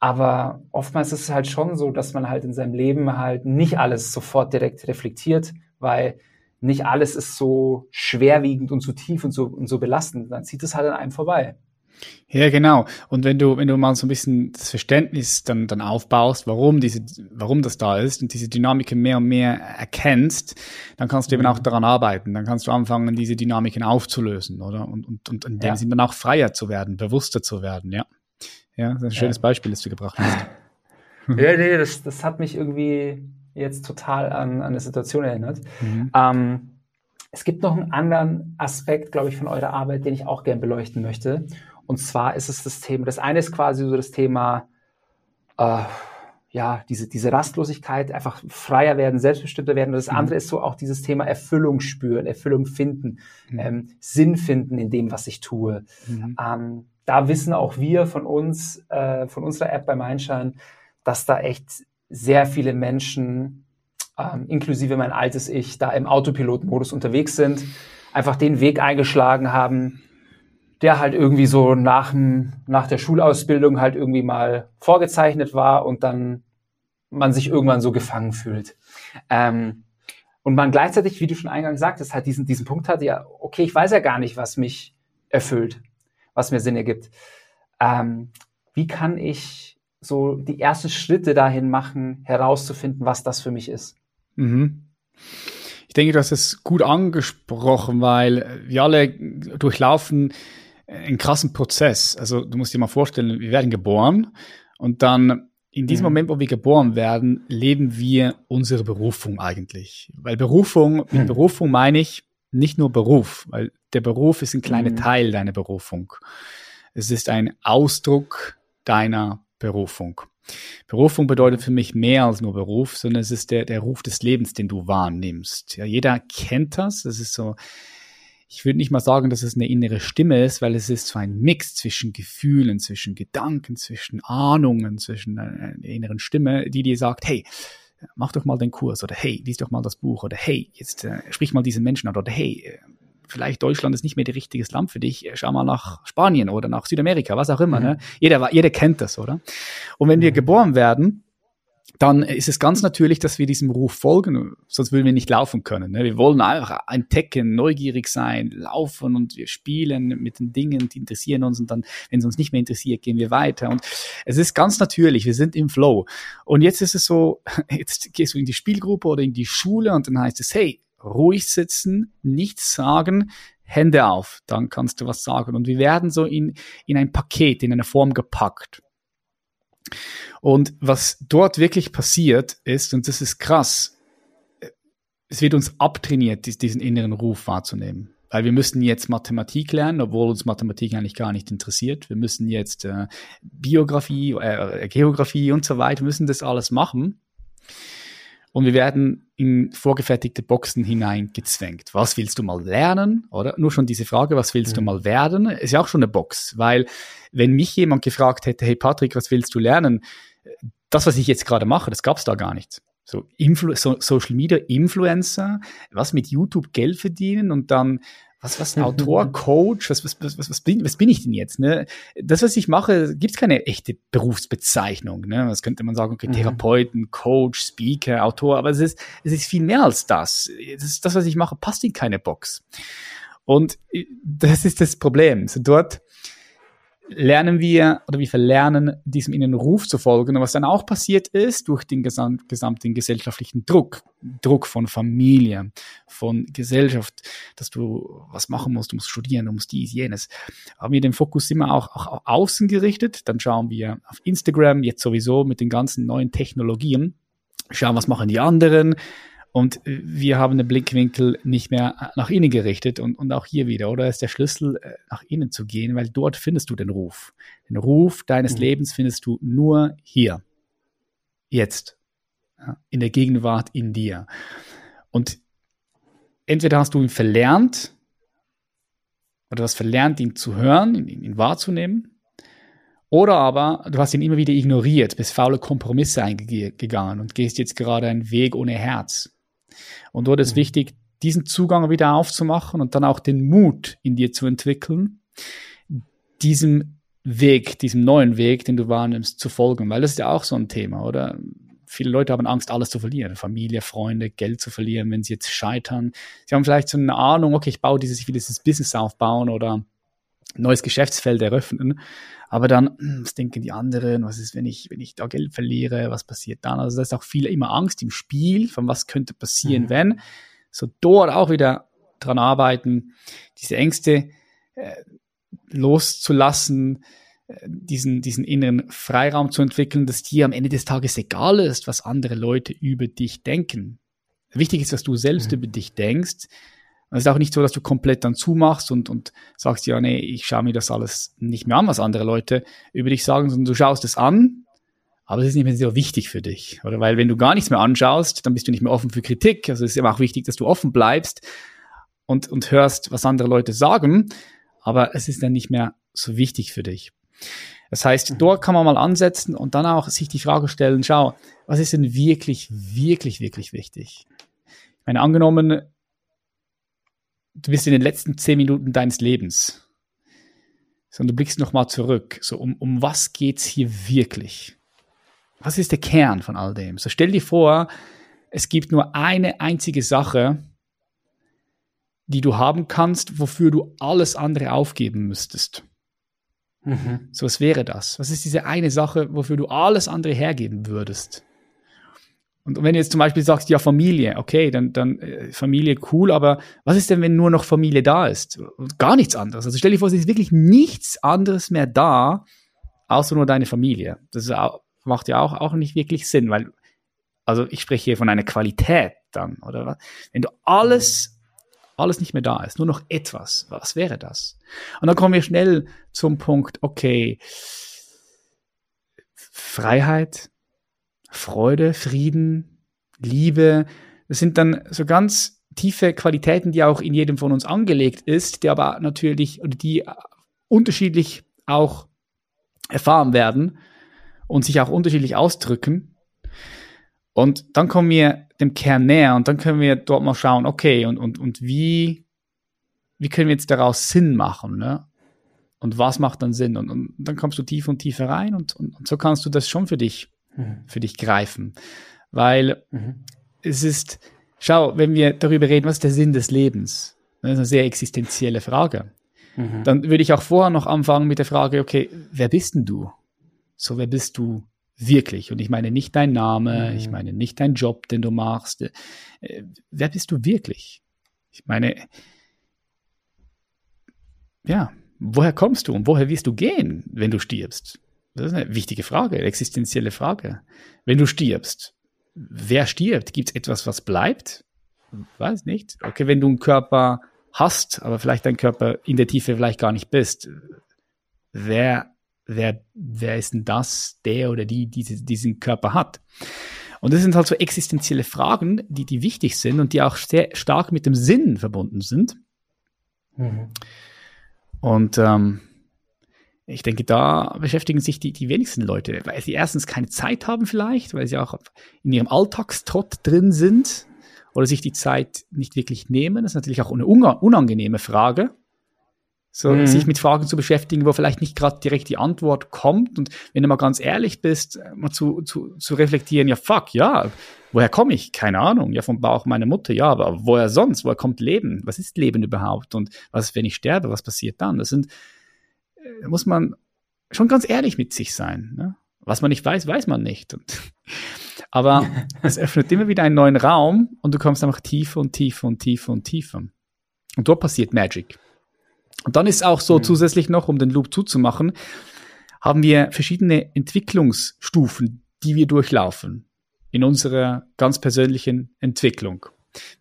aber oftmals ist es halt schon so, dass man halt in seinem Leben halt nicht alles sofort direkt reflektiert, weil nicht alles ist so schwerwiegend und so tief und so, und so belastend. Dann zieht es halt an einem vorbei. Ja, genau. Und wenn du, wenn du mal so ein bisschen das Verständnis dann, dann aufbaust, warum diese, warum das da ist und diese Dynamiken mehr und mehr erkennst, dann kannst du eben auch mhm. daran arbeiten. Dann kannst du anfangen, diese Dynamiken aufzulösen, oder? Und, und, und in dem ja. Sinne dann auch freier zu werden, bewusster zu werden, ja. Ja, das ist ein schönes ja. Beispiel, das du gebracht hast. Ja, nee, das, das hat mich irgendwie jetzt total an, an eine Situation erinnert. Mhm. Ähm, es gibt noch einen anderen Aspekt, glaube ich, von eurer Arbeit, den ich auch gern beleuchten möchte. Und zwar ist es das Thema, das eine ist quasi so das Thema, äh, ja, diese, diese Rastlosigkeit, einfach freier werden, selbstbestimmter werden. Und das mhm. andere ist so auch dieses Thema Erfüllung spüren, Erfüllung finden, mhm. ähm, Sinn finden in dem, was ich tue. Mhm. Ähm, da wissen auch wir von uns, äh, von unserer App bei Mindshine, dass da echt sehr viele Menschen, ähm, inklusive mein altes Ich, da im Autopilot-Modus unterwegs sind, einfach den Weg eingeschlagen haben, der halt irgendwie so nach, nach der Schulausbildung halt irgendwie mal vorgezeichnet war und dann man sich irgendwann so gefangen fühlt. Ähm, und man gleichzeitig, wie du schon eingangs sagtest, halt diesen, diesen Punkt hat, ja, okay, ich weiß ja gar nicht, was mich erfüllt, was mir Sinn ergibt. Ähm, wie kann ich so die ersten Schritte dahin machen, herauszufinden, was das für mich ist? Mhm. Ich denke, du hast es gut angesprochen, weil wir alle durchlaufen einen krassen Prozess. Also du musst dir mal vorstellen, wir werden geboren und dann in diesem mhm. Moment, wo wir geboren werden, leben wir unsere Berufung eigentlich. Weil Berufung, mit hm. Berufung meine ich nicht nur Beruf, weil der Beruf ist ein kleiner mhm. Teil deiner Berufung. Es ist ein Ausdruck deiner Berufung. Berufung bedeutet für mich mehr als nur Beruf, sondern es ist der, der Ruf des Lebens, den du wahrnimmst. Ja, jeder kennt das. Es ist so, ich würde nicht mal sagen, dass es eine innere Stimme ist, weil es ist so ein Mix zwischen Gefühlen, zwischen Gedanken, zwischen Ahnungen, zwischen einer inneren Stimme, die dir sagt, hey, mach doch mal den Kurs oder hey, lies doch mal das Buch oder hey, jetzt äh, sprich mal diesen Menschen an oder hey, äh, vielleicht Deutschland ist nicht mehr das richtige Land für dich, schau mal nach Spanien oder nach Südamerika, was auch immer. Mhm. Ne? Jeder, jeder kennt das, oder? Und wenn wir mhm. geboren werden, dann ist es ganz natürlich, dass wir diesem Ruf folgen, sonst würden wir nicht laufen können. Ne? Wir wollen einfach entdecken, neugierig sein, laufen und wir spielen mit den Dingen, die interessieren uns und dann, wenn es uns nicht mehr interessiert, gehen wir weiter. Und es ist ganz natürlich, wir sind im Flow. Und jetzt ist es so, jetzt gehst du in die Spielgruppe oder in die Schule und dann heißt es, hey, ruhig sitzen, nichts sagen, Hände auf, dann kannst du was sagen. Und wir werden so in, in ein Paket, in eine Form gepackt. Und was dort wirklich passiert ist, und das ist krass, es wird uns abtrainiert, diesen inneren Ruf wahrzunehmen. Weil wir müssen jetzt Mathematik lernen, obwohl uns Mathematik eigentlich gar nicht interessiert. Wir müssen jetzt äh, Biografie, äh, Geografie und so weiter, müssen das alles machen. Und wir werden in vorgefertigte Boxen hineingezwängt. Was willst du mal lernen? Oder nur schon diese Frage, was willst mhm. du mal werden? Ist ja auch schon eine Box. Weil wenn mich jemand gefragt hätte, hey Patrick, was willst du lernen? Das, was ich jetzt gerade mache, das gab es da gar nicht. So, Influ so Social Media Influencer, was mit YouTube Geld verdienen und dann was, was ein Autor, Coach, was, was, was, was, bin, was bin ich denn jetzt? Ne? Das, was ich mache, gibt es keine echte Berufsbezeichnung. Ne? Was könnte man sagen, okay, mhm. Therapeuten, Coach, Speaker, Autor, aber es ist, es ist viel mehr als das. das, ist, das was ich mache, passt in keine Box. Und äh, das ist das Problem. So dort lernen wir oder wir verlernen, diesem inneren Ruf zu folgen. Und was dann auch passiert ist, durch den gesam gesamten gesellschaftlichen Druck, Druck von Familie, von Gesellschaft, dass du was machen musst, du musst studieren, du musst dies, jenes, haben wir den Fokus immer auch, auch auf außen gerichtet. Dann schauen wir auf Instagram, jetzt sowieso mit den ganzen neuen Technologien, schauen, was machen die anderen, und wir haben den Blickwinkel nicht mehr nach innen gerichtet und, und auch hier wieder, oder ist der Schlüssel, äh, nach innen zu gehen, weil dort findest du den Ruf. Den Ruf deines mhm. Lebens findest du nur hier. Jetzt. Ja, in der Gegenwart in dir. Und entweder hast du ihn verlernt, oder hast verlernt, ihn zu hören, ihn, ihn wahrzunehmen, oder aber du hast ihn immer wieder ignoriert, bist faule Kompromisse eingegangen und gehst jetzt gerade einen Weg ohne Herz. Und dort ist mhm. wichtig, diesen Zugang wieder aufzumachen und dann auch den Mut in dir zu entwickeln, diesem Weg, diesem neuen Weg, den du wahrnimmst, zu folgen. Weil das ist ja auch so ein Thema, oder? Viele Leute haben Angst, alles zu verlieren. Familie, Freunde, Geld zu verlieren, wenn sie jetzt scheitern. Sie haben vielleicht so eine Ahnung, okay, ich baue dieses, ich will dieses Business aufbauen oder neues Geschäftsfeld eröffnen. Aber dann, was denken die anderen? Was ist, wenn ich, wenn ich da Geld verliere? Was passiert dann? Also da ist auch viel immer Angst im Spiel, von was könnte passieren, mhm. wenn. So dort auch wieder dran arbeiten, diese Ängste äh, loszulassen, äh, diesen, diesen inneren Freiraum zu entwickeln, dass dir am Ende des Tages egal ist, was andere Leute über dich denken. Wichtig ist, was du selbst mhm. über dich denkst, es ist auch nicht so, dass du komplett dann zumachst und, und sagst, ja, nee, ich schaue mir das alles nicht mehr an, was andere Leute über dich sagen, sondern du schaust es an, aber es ist nicht mehr so wichtig für dich. Oder weil wenn du gar nichts mehr anschaust, dann bist du nicht mehr offen für Kritik. Also es ist immer auch wichtig, dass du offen bleibst und, und hörst, was andere Leute sagen, aber es ist dann nicht mehr so wichtig für dich. Das heißt, dort kann man mal ansetzen und dann auch sich die Frage stellen, schau, was ist denn wirklich, wirklich, wirklich wichtig? Ich meine, angenommen, du bist in den letzten zehn Minuten deines Lebens. sondern du blickst nochmal zurück. So, um, um was geht's hier wirklich? Was ist der Kern von all dem? So stell dir vor, es gibt nur eine einzige Sache, die du haben kannst, wofür du alles andere aufgeben müsstest. Mhm. So, was wäre das? Was ist diese eine Sache, wofür du alles andere hergeben würdest? Und wenn du jetzt zum Beispiel sagst, ja, Familie, okay, dann, dann äh, Familie cool, aber was ist denn, wenn nur noch Familie da ist? Gar nichts anderes. Also stell dir vor, es ist wirklich nichts anderes mehr da, außer nur deine Familie. Das auch, macht ja auch, auch nicht wirklich Sinn, weil, also ich spreche hier von einer Qualität dann, oder was? Wenn du alles, alles nicht mehr da ist, nur noch etwas, was wäre das? Und dann kommen wir schnell zum Punkt, okay, Freiheit, Freude, Frieden, Liebe. Das sind dann so ganz tiefe Qualitäten, die auch in jedem von uns angelegt ist, die aber natürlich oder die unterschiedlich auch erfahren werden und sich auch unterschiedlich ausdrücken. Und dann kommen wir dem Kern näher und dann können wir dort mal schauen, okay, und, und, und wie, wie können wir jetzt daraus Sinn machen, ne? Und was macht dann Sinn? Und, und dann kommst du tiefer und tiefer rein und, und, und so kannst du das schon für dich mhm. für dich greifen. Weil mhm. es ist, schau, wenn wir darüber reden, was ist der Sinn des Lebens? Das ist eine sehr existenzielle Frage. Mhm. Dann würde ich auch vorher noch anfangen mit der Frage, okay, wer bist denn du? So, wer bist du wirklich? Und ich meine nicht dein Name, mhm. ich meine nicht dein Job, den du machst. Äh, wer bist du wirklich? Ich meine, ja, woher kommst du und woher wirst du gehen, wenn du stirbst? Das ist eine wichtige Frage, eine existenzielle Frage. Wenn du stirbst, wer stirbt? Gibt es etwas, was bleibt? Weiß nicht. Okay, wenn du einen Körper hast, aber vielleicht dein Körper in der Tiefe vielleicht gar nicht bist, wer, wer, wer ist denn das, der oder die, die diesen Körper hat? Und das sind halt so existenzielle Fragen, die, die wichtig sind und die auch sehr stark mit dem Sinn verbunden sind. Mhm. Und ähm, ich denke, da beschäftigen sich die, die wenigsten Leute, weil sie erstens keine Zeit haben vielleicht, weil sie auch in ihrem Alltagstrott drin sind oder sich die Zeit nicht wirklich nehmen. Das ist natürlich auch eine unangenehme Frage, so mhm. sich mit Fragen zu beschäftigen, wo vielleicht nicht gerade direkt die Antwort kommt. Und wenn du mal ganz ehrlich bist, mal zu, zu, zu reflektieren, ja, fuck, ja, woher komme ich? Keine Ahnung. Ja, vom Bauch meiner Mutter, ja, aber woher sonst? Woher kommt Leben? Was ist Leben überhaupt? Und was, wenn ich sterbe, was passiert dann? Das sind da muss man schon ganz ehrlich mit sich sein. Ne? Was man nicht weiß, weiß man nicht. Und, aber es öffnet immer wieder einen neuen Raum und du kommst einfach tiefer und tiefer und tiefer und tiefer. Und dort passiert Magic. Und dann ist auch so mhm. zusätzlich noch, um den Loop zuzumachen, haben wir verschiedene Entwicklungsstufen, die wir durchlaufen in unserer ganz persönlichen Entwicklung.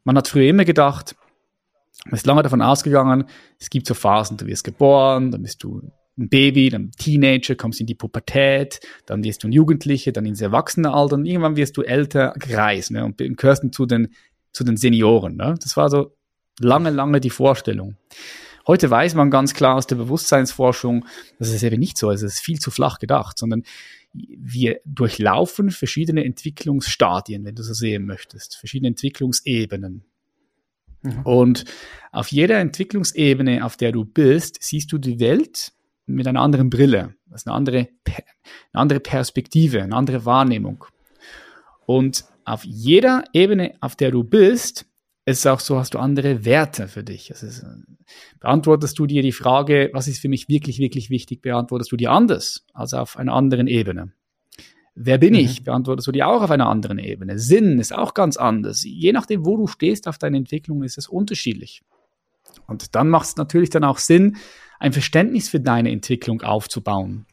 Man hat früher immer gedacht, man ist lange davon ausgegangen, es gibt so Phasen, du wirst geboren, dann bist du ein Baby, dann Teenager, kommst in die Pubertät, dann wirst du ein Jugendlicher, dann ins Erwachsenenalter und irgendwann wirst du älter, greis, ne, und gehörst zu den, zu den Senioren, ne. Das war so lange, lange die Vorstellung. Heute weiß man ganz klar aus der Bewusstseinsforschung, dass es eben nicht so ist, es ist viel zu flach gedacht, sondern wir durchlaufen verschiedene Entwicklungsstadien, wenn du so sehen möchtest, verschiedene Entwicklungsebenen. Mhm. Und auf jeder Entwicklungsebene, auf der du bist, siehst du die Welt mit einer anderen Brille. Das ist eine andere, eine andere Perspektive, eine andere Wahrnehmung. Und auf jeder Ebene, auf der du bist, ist es auch so, hast du andere Werte für dich. Ist, beantwortest du dir die Frage, was ist für mich wirklich, wirklich wichtig, beantwortest du dir anders als auf einer anderen Ebene. Wer bin mhm. ich? Beantwortest du dir auch auf einer anderen Ebene. Sinn ist auch ganz anders. Je nachdem, wo du stehst auf deiner Entwicklung, ist es unterschiedlich. Und dann macht es natürlich dann auch Sinn, ein Verständnis für deine Entwicklung aufzubauen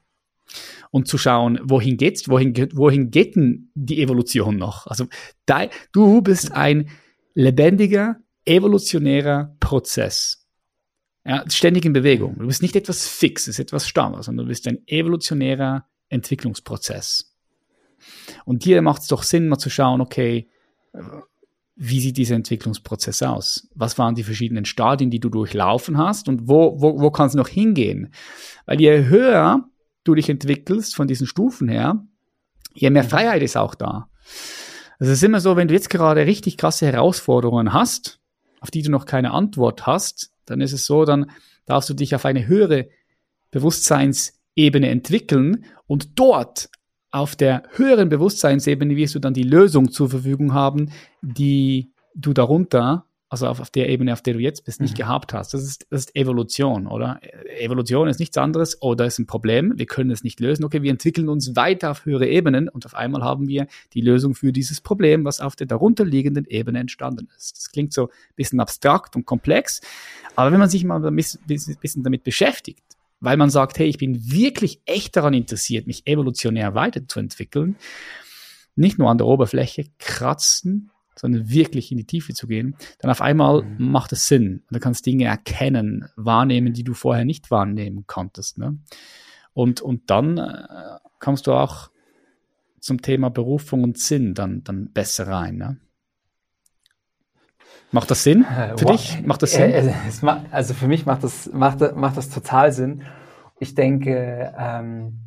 und zu schauen, wohin geht's, wohin, wohin geht denn die Evolution noch? Also du bist ein lebendiger, evolutionärer Prozess. Ja, ständig in Bewegung. Du bist nicht etwas Fixes, etwas Stammes, sondern du bist ein evolutionärer Entwicklungsprozess. Und hier macht es doch Sinn, mal zu schauen, okay, wie sieht dieser Entwicklungsprozess aus? Was waren die verschiedenen Stadien, die du durchlaufen hast und wo, wo, wo kann es noch hingehen? Weil je höher du dich entwickelst von diesen Stufen her, je mehr Freiheit ist auch da. Also es ist immer so, wenn du jetzt gerade richtig krasse Herausforderungen hast, auf die du noch keine Antwort hast, dann ist es so, dann darfst du dich auf eine höhere Bewusstseinsebene entwickeln und dort auf der höheren Bewusstseinsebene wirst du dann die Lösung zur Verfügung haben, die du darunter, also auf, auf der Ebene, auf der du jetzt bist, nicht mhm. gehabt hast. Das ist, das ist Evolution, oder? Evolution ist nichts anderes, oder ist ein Problem, wir können es nicht lösen. Okay, wir entwickeln uns weiter auf höhere Ebenen und auf einmal haben wir die Lösung für dieses Problem, was auf der darunterliegenden Ebene entstanden ist. Das klingt so ein bisschen abstrakt und komplex, aber wenn man sich mal ein bisschen damit beschäftigt, weil man sagt, hey, ich bin wirklich echt daran interessiert, mich evolutionär weiterzuentwickeln, nicht nur an der Oberfläche kratzen, sondern wirklich in die Tiefe zu gehen, dann auf einmal mhm. macht es Sinn. Und du kannst Dinge erkennen, wahrnehmen, die du vorher nicht wahrnehmen konntest. Ne? Und, und dann äh, kommst du auch zum Thema Berufung und Sinn dann, dann besser rein. Ne? Macht das Sinn äh, für wow. dich? Macht das Sinn? Äh, also für mich macht das, macht, macht das total Sinn. Ich denke, ähm,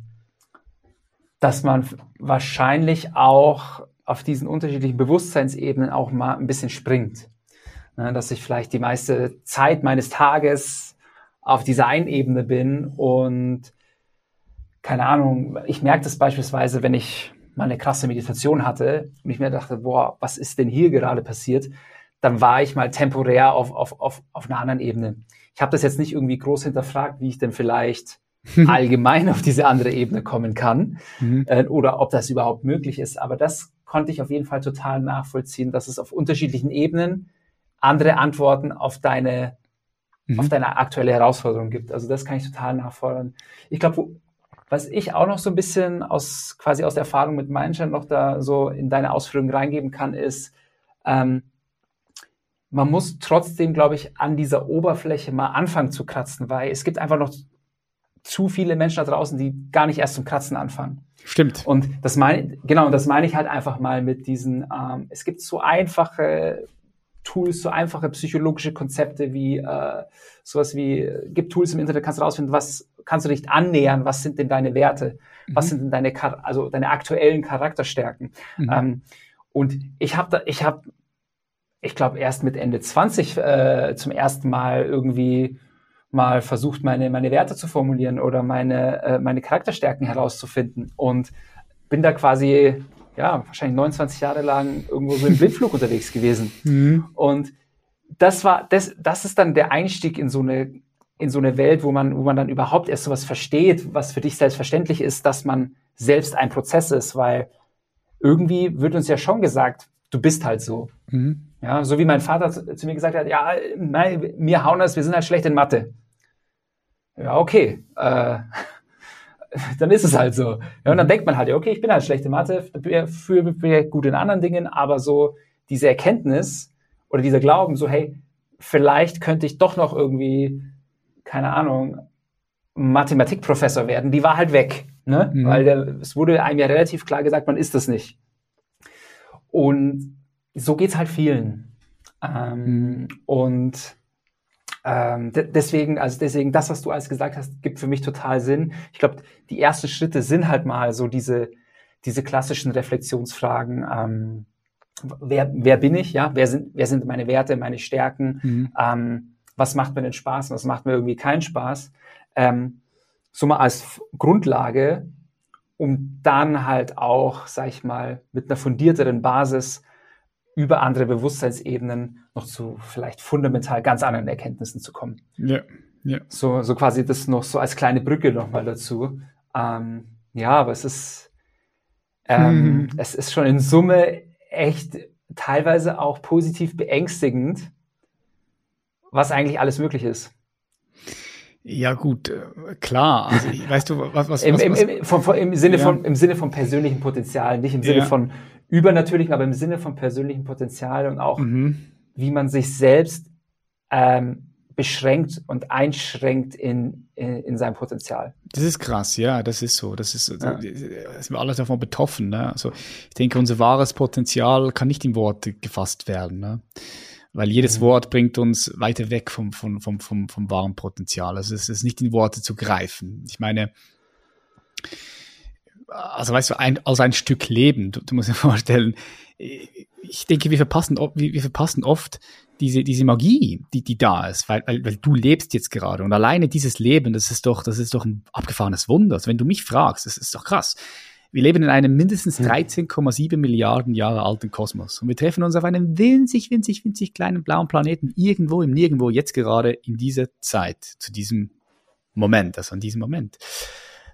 dass man wahrscheinlich auch auf diesen unterschiedlichen Bewusstseinsebenen auch mal ein bisschen springt. Ne, dass ich vielleicht die meiste Zeit meines Tages auf dieser einen Ebene bin und keine Ahnung, ich merke das beispielsweise, wenn ich mal eine krasse Meditation hatte und ich mir dachte, boah, was ist denn hier gerade passiert? Dann war ich mal temporär auf, auf, auf, auf einer anderen Ebene. Ich habe das jetzt nicht irgendwie groß hinterfragt, wie ich denn vielleicht allgemein auf diese andere Ebene kommen kann mhm. äh, oder ob das überhaupt möglich ist. Aber das konnte ich auf jeden Fall total nachvollziehen, dass es auf unterschiedlichen Ebenen andere Antworten auf deine, mhm. auf deine aktuelle Herausforderung gibt. Also das kann ich total nachfordern. Ich glaube, was ich auch noch so ein bisschen aus quasi aus der Erfahrung mit Mindshare noch da so in deine Ausführungen reingeben kann, ist, ähm, man muss trotzdem, glaube ich, an dieser Oberfläche mal anfangen zu kratzen, weil es gibt einfach noch zu viele Menschen da draußen, die gar nicht erst zum Kratzen anfangen. Stimmt. Und das meine, genau, das meine ich halt einfach mal mit diesen, ähm, es gibt so einfache Tools, so einfache psychologische Konzepte wie äh, sowas wie, gibt Tools im Internet, kannst du rausfinden, was kannst du dich annähern, was sind denn deine Werte, mhm. was sind denn deine, also deine aktuellen Charakterstärken. Mhm. Ähm, und ich habe da, ich habe ich glaube, erst mit Ende 20 äh, zum ersten Mal irgendwie mal versucht, meine, meine Werte zu formulieren oder meine, äh, meine Charakterstärken herauszufinden. Und bin da quasi, ja, wahrscheinlich 29 Jahre lang irgendwo so im Blindflug unterwegs gewesen. Mhm. Und das war, das, das ist dann der Einstieg in so eine, in so eine Welt, wo man, wo man dann überhaupt erst sowas versteht, was für dich selbstverständlich ist, dass man selbst ein Prozess ist, weil irgendwie wird uns ja schon gesagt, du bist halt so. Mhm. Ja, so wie mein Vater zu, zu, mir gesagt hat, ja, nein, wir hauen das, wir sind halt schlecht in Mathe. Ja, okay. Äh, dann ist es halt so. Ja, und dann denkt man halt, ja, okay, ich bin halt schlecht in Mathe, für, bin gut in anderen Dingen, aber so diese Erkenntnis oder dieser Glauben, so, hey, vielleicht könnte ich doch noch irgendwie, keine Ahnung, Mathematikprofessor werden, die war halt weg. Ne? Mhm. Weil der, es wurde einem ja relativ klar gesagt, man ist das nicht. Und so geht's halt vielen. Ähm, mhm. Und ähm, deswegen, also deswegen, das, was du alles gesagt hast, gibt für mich total Sinn. Ich glaube, die ersten Schritte sind halt mal so diese, diese klassischen Reflexionsfragen. Ähm, wer, wer bin ich? Ja, wer sind, wer sind meine Werte, meine Stärken? Mhm. Ähm, was macht mir denn Spaß? Was macht mir irgendwie keinen Spaß? Ähm, so mal als Grundlage, um dann halt auch, sag ich mal, mit einer fundierteren Basis über andere Bewusstseinsebenen noch zu vielleicht fundamental ganz anderen Erkenntnissen zu kommen. Ja, ja. So, so quasi das noch so als kleine Brücke nochmal dazu. Ähm, ja, aber es ist, ähm, hm. es ist schon in Summe echt teilweise auch positiv beängstigend, was eigentlich alles möglich ist. Ja gut, äh, klar. Also, weißt du, was, was, Im, im, im, vom, vom, im, Sinne ja. von, Im Sinne von persönlichem Potenzial, nicht im Sinne ja. von übernatürlichen, aber im Sinne von persönlichem Potenzial und auch, mhm. wie man sich selbst ähm, beschränkt und einschränkt in, in, in seinem Potenzial. Das ist krass, ja, das ist so. Das ist, ja. sind wir alle davon betroffen. Ne? Also ich denke, unser wahres Potenzial kann nicht in Worte gefasst werden. Ne? weil jedes mhm. Wort bringt uns weiter weg vom, vom, vom, vom, vom wahren Potenzial. Also es ist nicht in Worte zu greifen. Ich meine, also weißt du, ein, als ein Stück Leben. Du, du musst dir vorstellen, ich denke, wir verpassen, wir, wir verpassen oft diese, diese Magie, die, die da ist, weil, weil, weil du lebst jetzt gerade. Und alleine dieses Leben, das ist doch, das ist doch ein abgefahrenes Wunder. Also wenn du mich fragst, das ist doch krass. Wir leben in einem mindestens 13,7 Milliarden Jahre alten Kosmos. Und wir treffen uns auf einem winzig, winzig, winzig kleinen blauen Planeten irgendwo im Nirgendwo, jetzt gerade in dieser Zeit, zu diesem Moment, also an diesem Moment.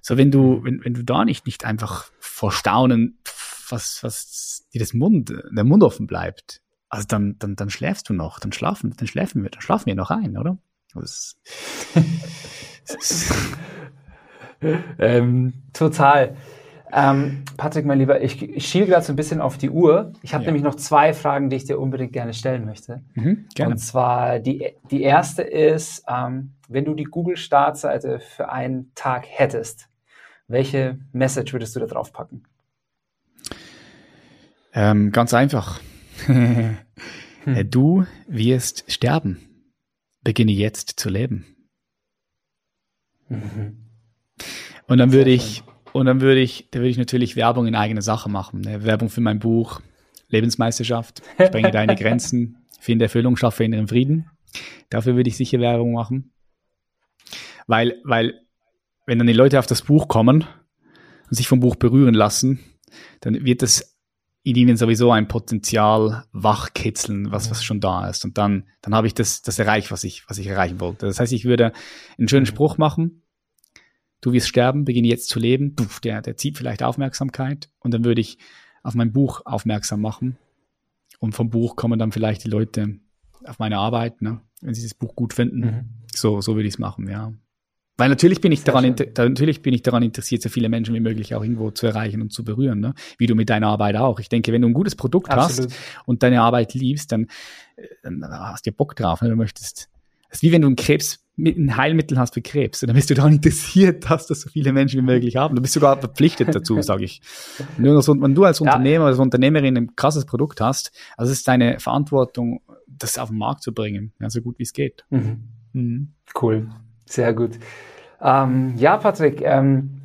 So, wenn du, wenn, wenn du da nicht, nicht einfach vor Staunen, was, was dir das Mund, der Mund offen bleibt, also dann, dann, dann schläfst du noch, dann schlafen, dann schläfen wir, dann schlafen wir noch ein, oder? Das, das ähm, total. Ähm, Patrick, mein Lieber, ich, ich schiele gerade so ein bisschen auf die Uhr. Ich habe ja. nämlich noch zwei Fragen, die ich dir unbedingt gerne stellen möchte. Mhm, gerne. Und zwar die, die erste ist, ähm, wenn du die Google-Startseite für einen Tag hättest, welche Message würdest du da drauf packen? Ähm, ganz einfach. hm. Du wirst sterben. Beginne jetzt zu leben. Mhm. Und dann würde ich, und dann würde ich, da würde ich natürlich Werbung in eigene Sache machen. Ne? Werbung für mein Buch, Lebensmeisterschaft, sprenge deine Grenzen, finde Erfüllung, schaffe inneren Frieden. Dafür würde ich sicher Werbung machen. Weil, weil, wenn dann die Leute auf das Buch kommen und sich vom Buch berühren lassen, dann wird das in ihnen sowieso ein Potenzial wachkitzeln, was, was schon da ist. Und dann, dann habe ich das, das erreicht, was ich, was ich erreichen wollte. Das heißt, ich würde einen schönen mhm. Spruch machen. Du wirst sterben, beginne jetzt zu leben. Der, der zieht vielleicht Aufmerksamkeit. Und dann würde ich auf mein Buch aufmerksam machen. Und vom Buch kommen dann vielleicht die Leute auf meine Arbeit, ne? wenn sie das Buch gut finden. Mhm. So, so würde ich es machen, ja. Weil natürlich bin ich daran, natürlich bin ich daran interessiert, so viele Menschen wie möglich auch irgendwo zu erreichen und zu berühren, ne? Wie du mit deiner Arbeit auch. Ich denke, wenn du ein gutes Produkt Absolut. hast und deine Arbeit liebst, dann, dann hast du ja Bock drauf, ne? Du möchtest. Das ist wie wenn du ein Krebs, ein Heilmittel hast für Krebs. Dann bist du daran interessiert, dass das so viele Menschen wie möglich haben. Du bist sogar verpflichtet dazu, sage ich. Nur als, wenn du als Unternehmer, als Unternehmerin ein krasses Produkt hast, also es ist deine Verantwortung, das auf den Markt zu bringen, ja, so gut wie es geht. Mhm. Mhm. Cool. Sehr gut. Ähm, ja, Patrick, ähm,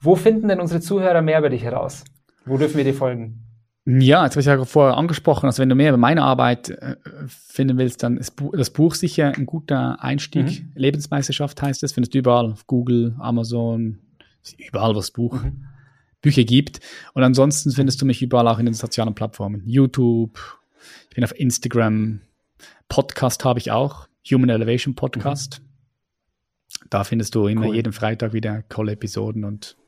wo finden denn unsere Zuhörer mehr über dich heraus? Wo dürfen wir dir folgen? Ja, jetzt habe ich ja vorher angesprochen, also wenn du mehr über meine Arbeit äh, finden willst, dann ist das Buch sicher ein guter Einstieg. Mhm. Lebensmeisterschaft heißt es, findest du überall auf Google, Amazon, überall, was Buch, mhm. Bücher gibt. Und ansonsten findest du mich überall auch in den sozialen Plattformen. YouTube, ich bin auf Instagram, Podcast habe ich auch, Human Elevation Podcast. Mhm. Da findest du immer cool. jeden Freitag wieder coole Episoden und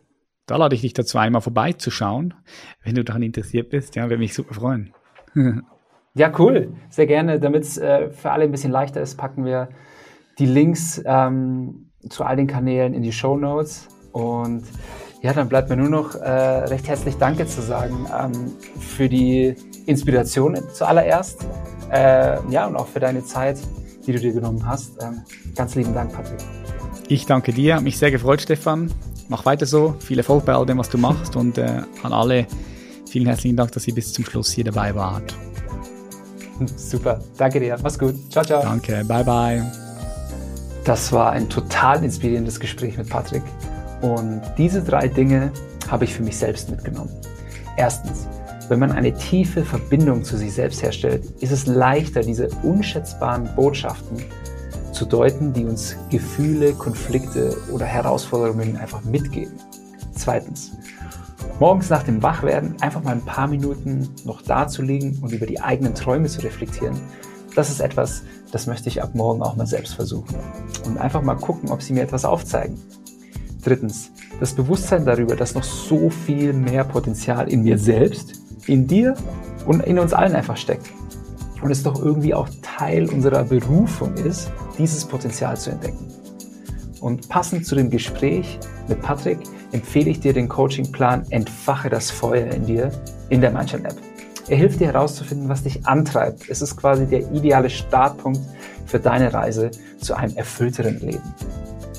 da lade ich dich dazu einmal vorbeizuschauen, wenn du daran interessiert bist. Ja, würde mich super freuen. ja, cool. Sehr gerne. Damit es äh, für alle ein bisschen leichter ist, packen wir die Links ähm, zu all den Kanälen in die Show Notes. Und ja, dann bleibt mir nur noch äh, recht herzlich Danke zu sagen ähm, für die Inspiration zuallererst. Äh, ja, und auch für deine Zeit, die du dir genommen hast. Ähm, ganz lieben Dank, Patrick. Ich danke dir, mich sehr gefreut, Stefan. Mach weiter so, viel Erfolg bei all dem, was du machst und äh, an alle vielen herzlichen Dank, dass ihr bis zum Schluss hier dabei wart. Super, danke dir, mach's gut. Ciao, ciao. Danke, bye, bye. Das war ein total inspirierendes Gespräch mit Patrick und diese drei Dinge habe ich für mich selbst mitgenommen. Erstens, wenn man eine tiefe Verbindung zu sich selbst herstellt, ist es leichter, diese unschätzbaren Botschaften zu deuten, die uns Gefühle, Konflikte oder Herausforderungen einfach mitgeben. Zweitens, morgens nach dem Wachwerden einfach mal ein paar Minuten noch dazulegen und über die eigenen Träume zu reflektieren. Das ist etwas, das möchte ich ab morgen auch mal selbst versuchen. Und einfach mal gucken, ob sie mir etwas aufzeigen. Drittens, das Bewusstsein darüber, dass noch so viel mehr Potenzial in mir selbst, in dir und in uns allen einfach steckt und es doch irgendwie auch Teil unserer Berufung ist, dieses Potenzial zu entdecken. Und passend zu dem Gespräch mit Patrick empfehle ich dir den Coachingplan Entfache das Feuer in dir in der Mindshine App. Er hilft dir herauszufinden, was dich antreibt. Es ist quasi der ideale Startpunkt für deine Reise zu einem erfüllteren Leben.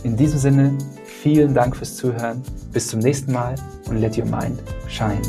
In diesem Sinne, vielen Dank fürs Zuhören. Bis zum nächsten Mal und let your mind shine.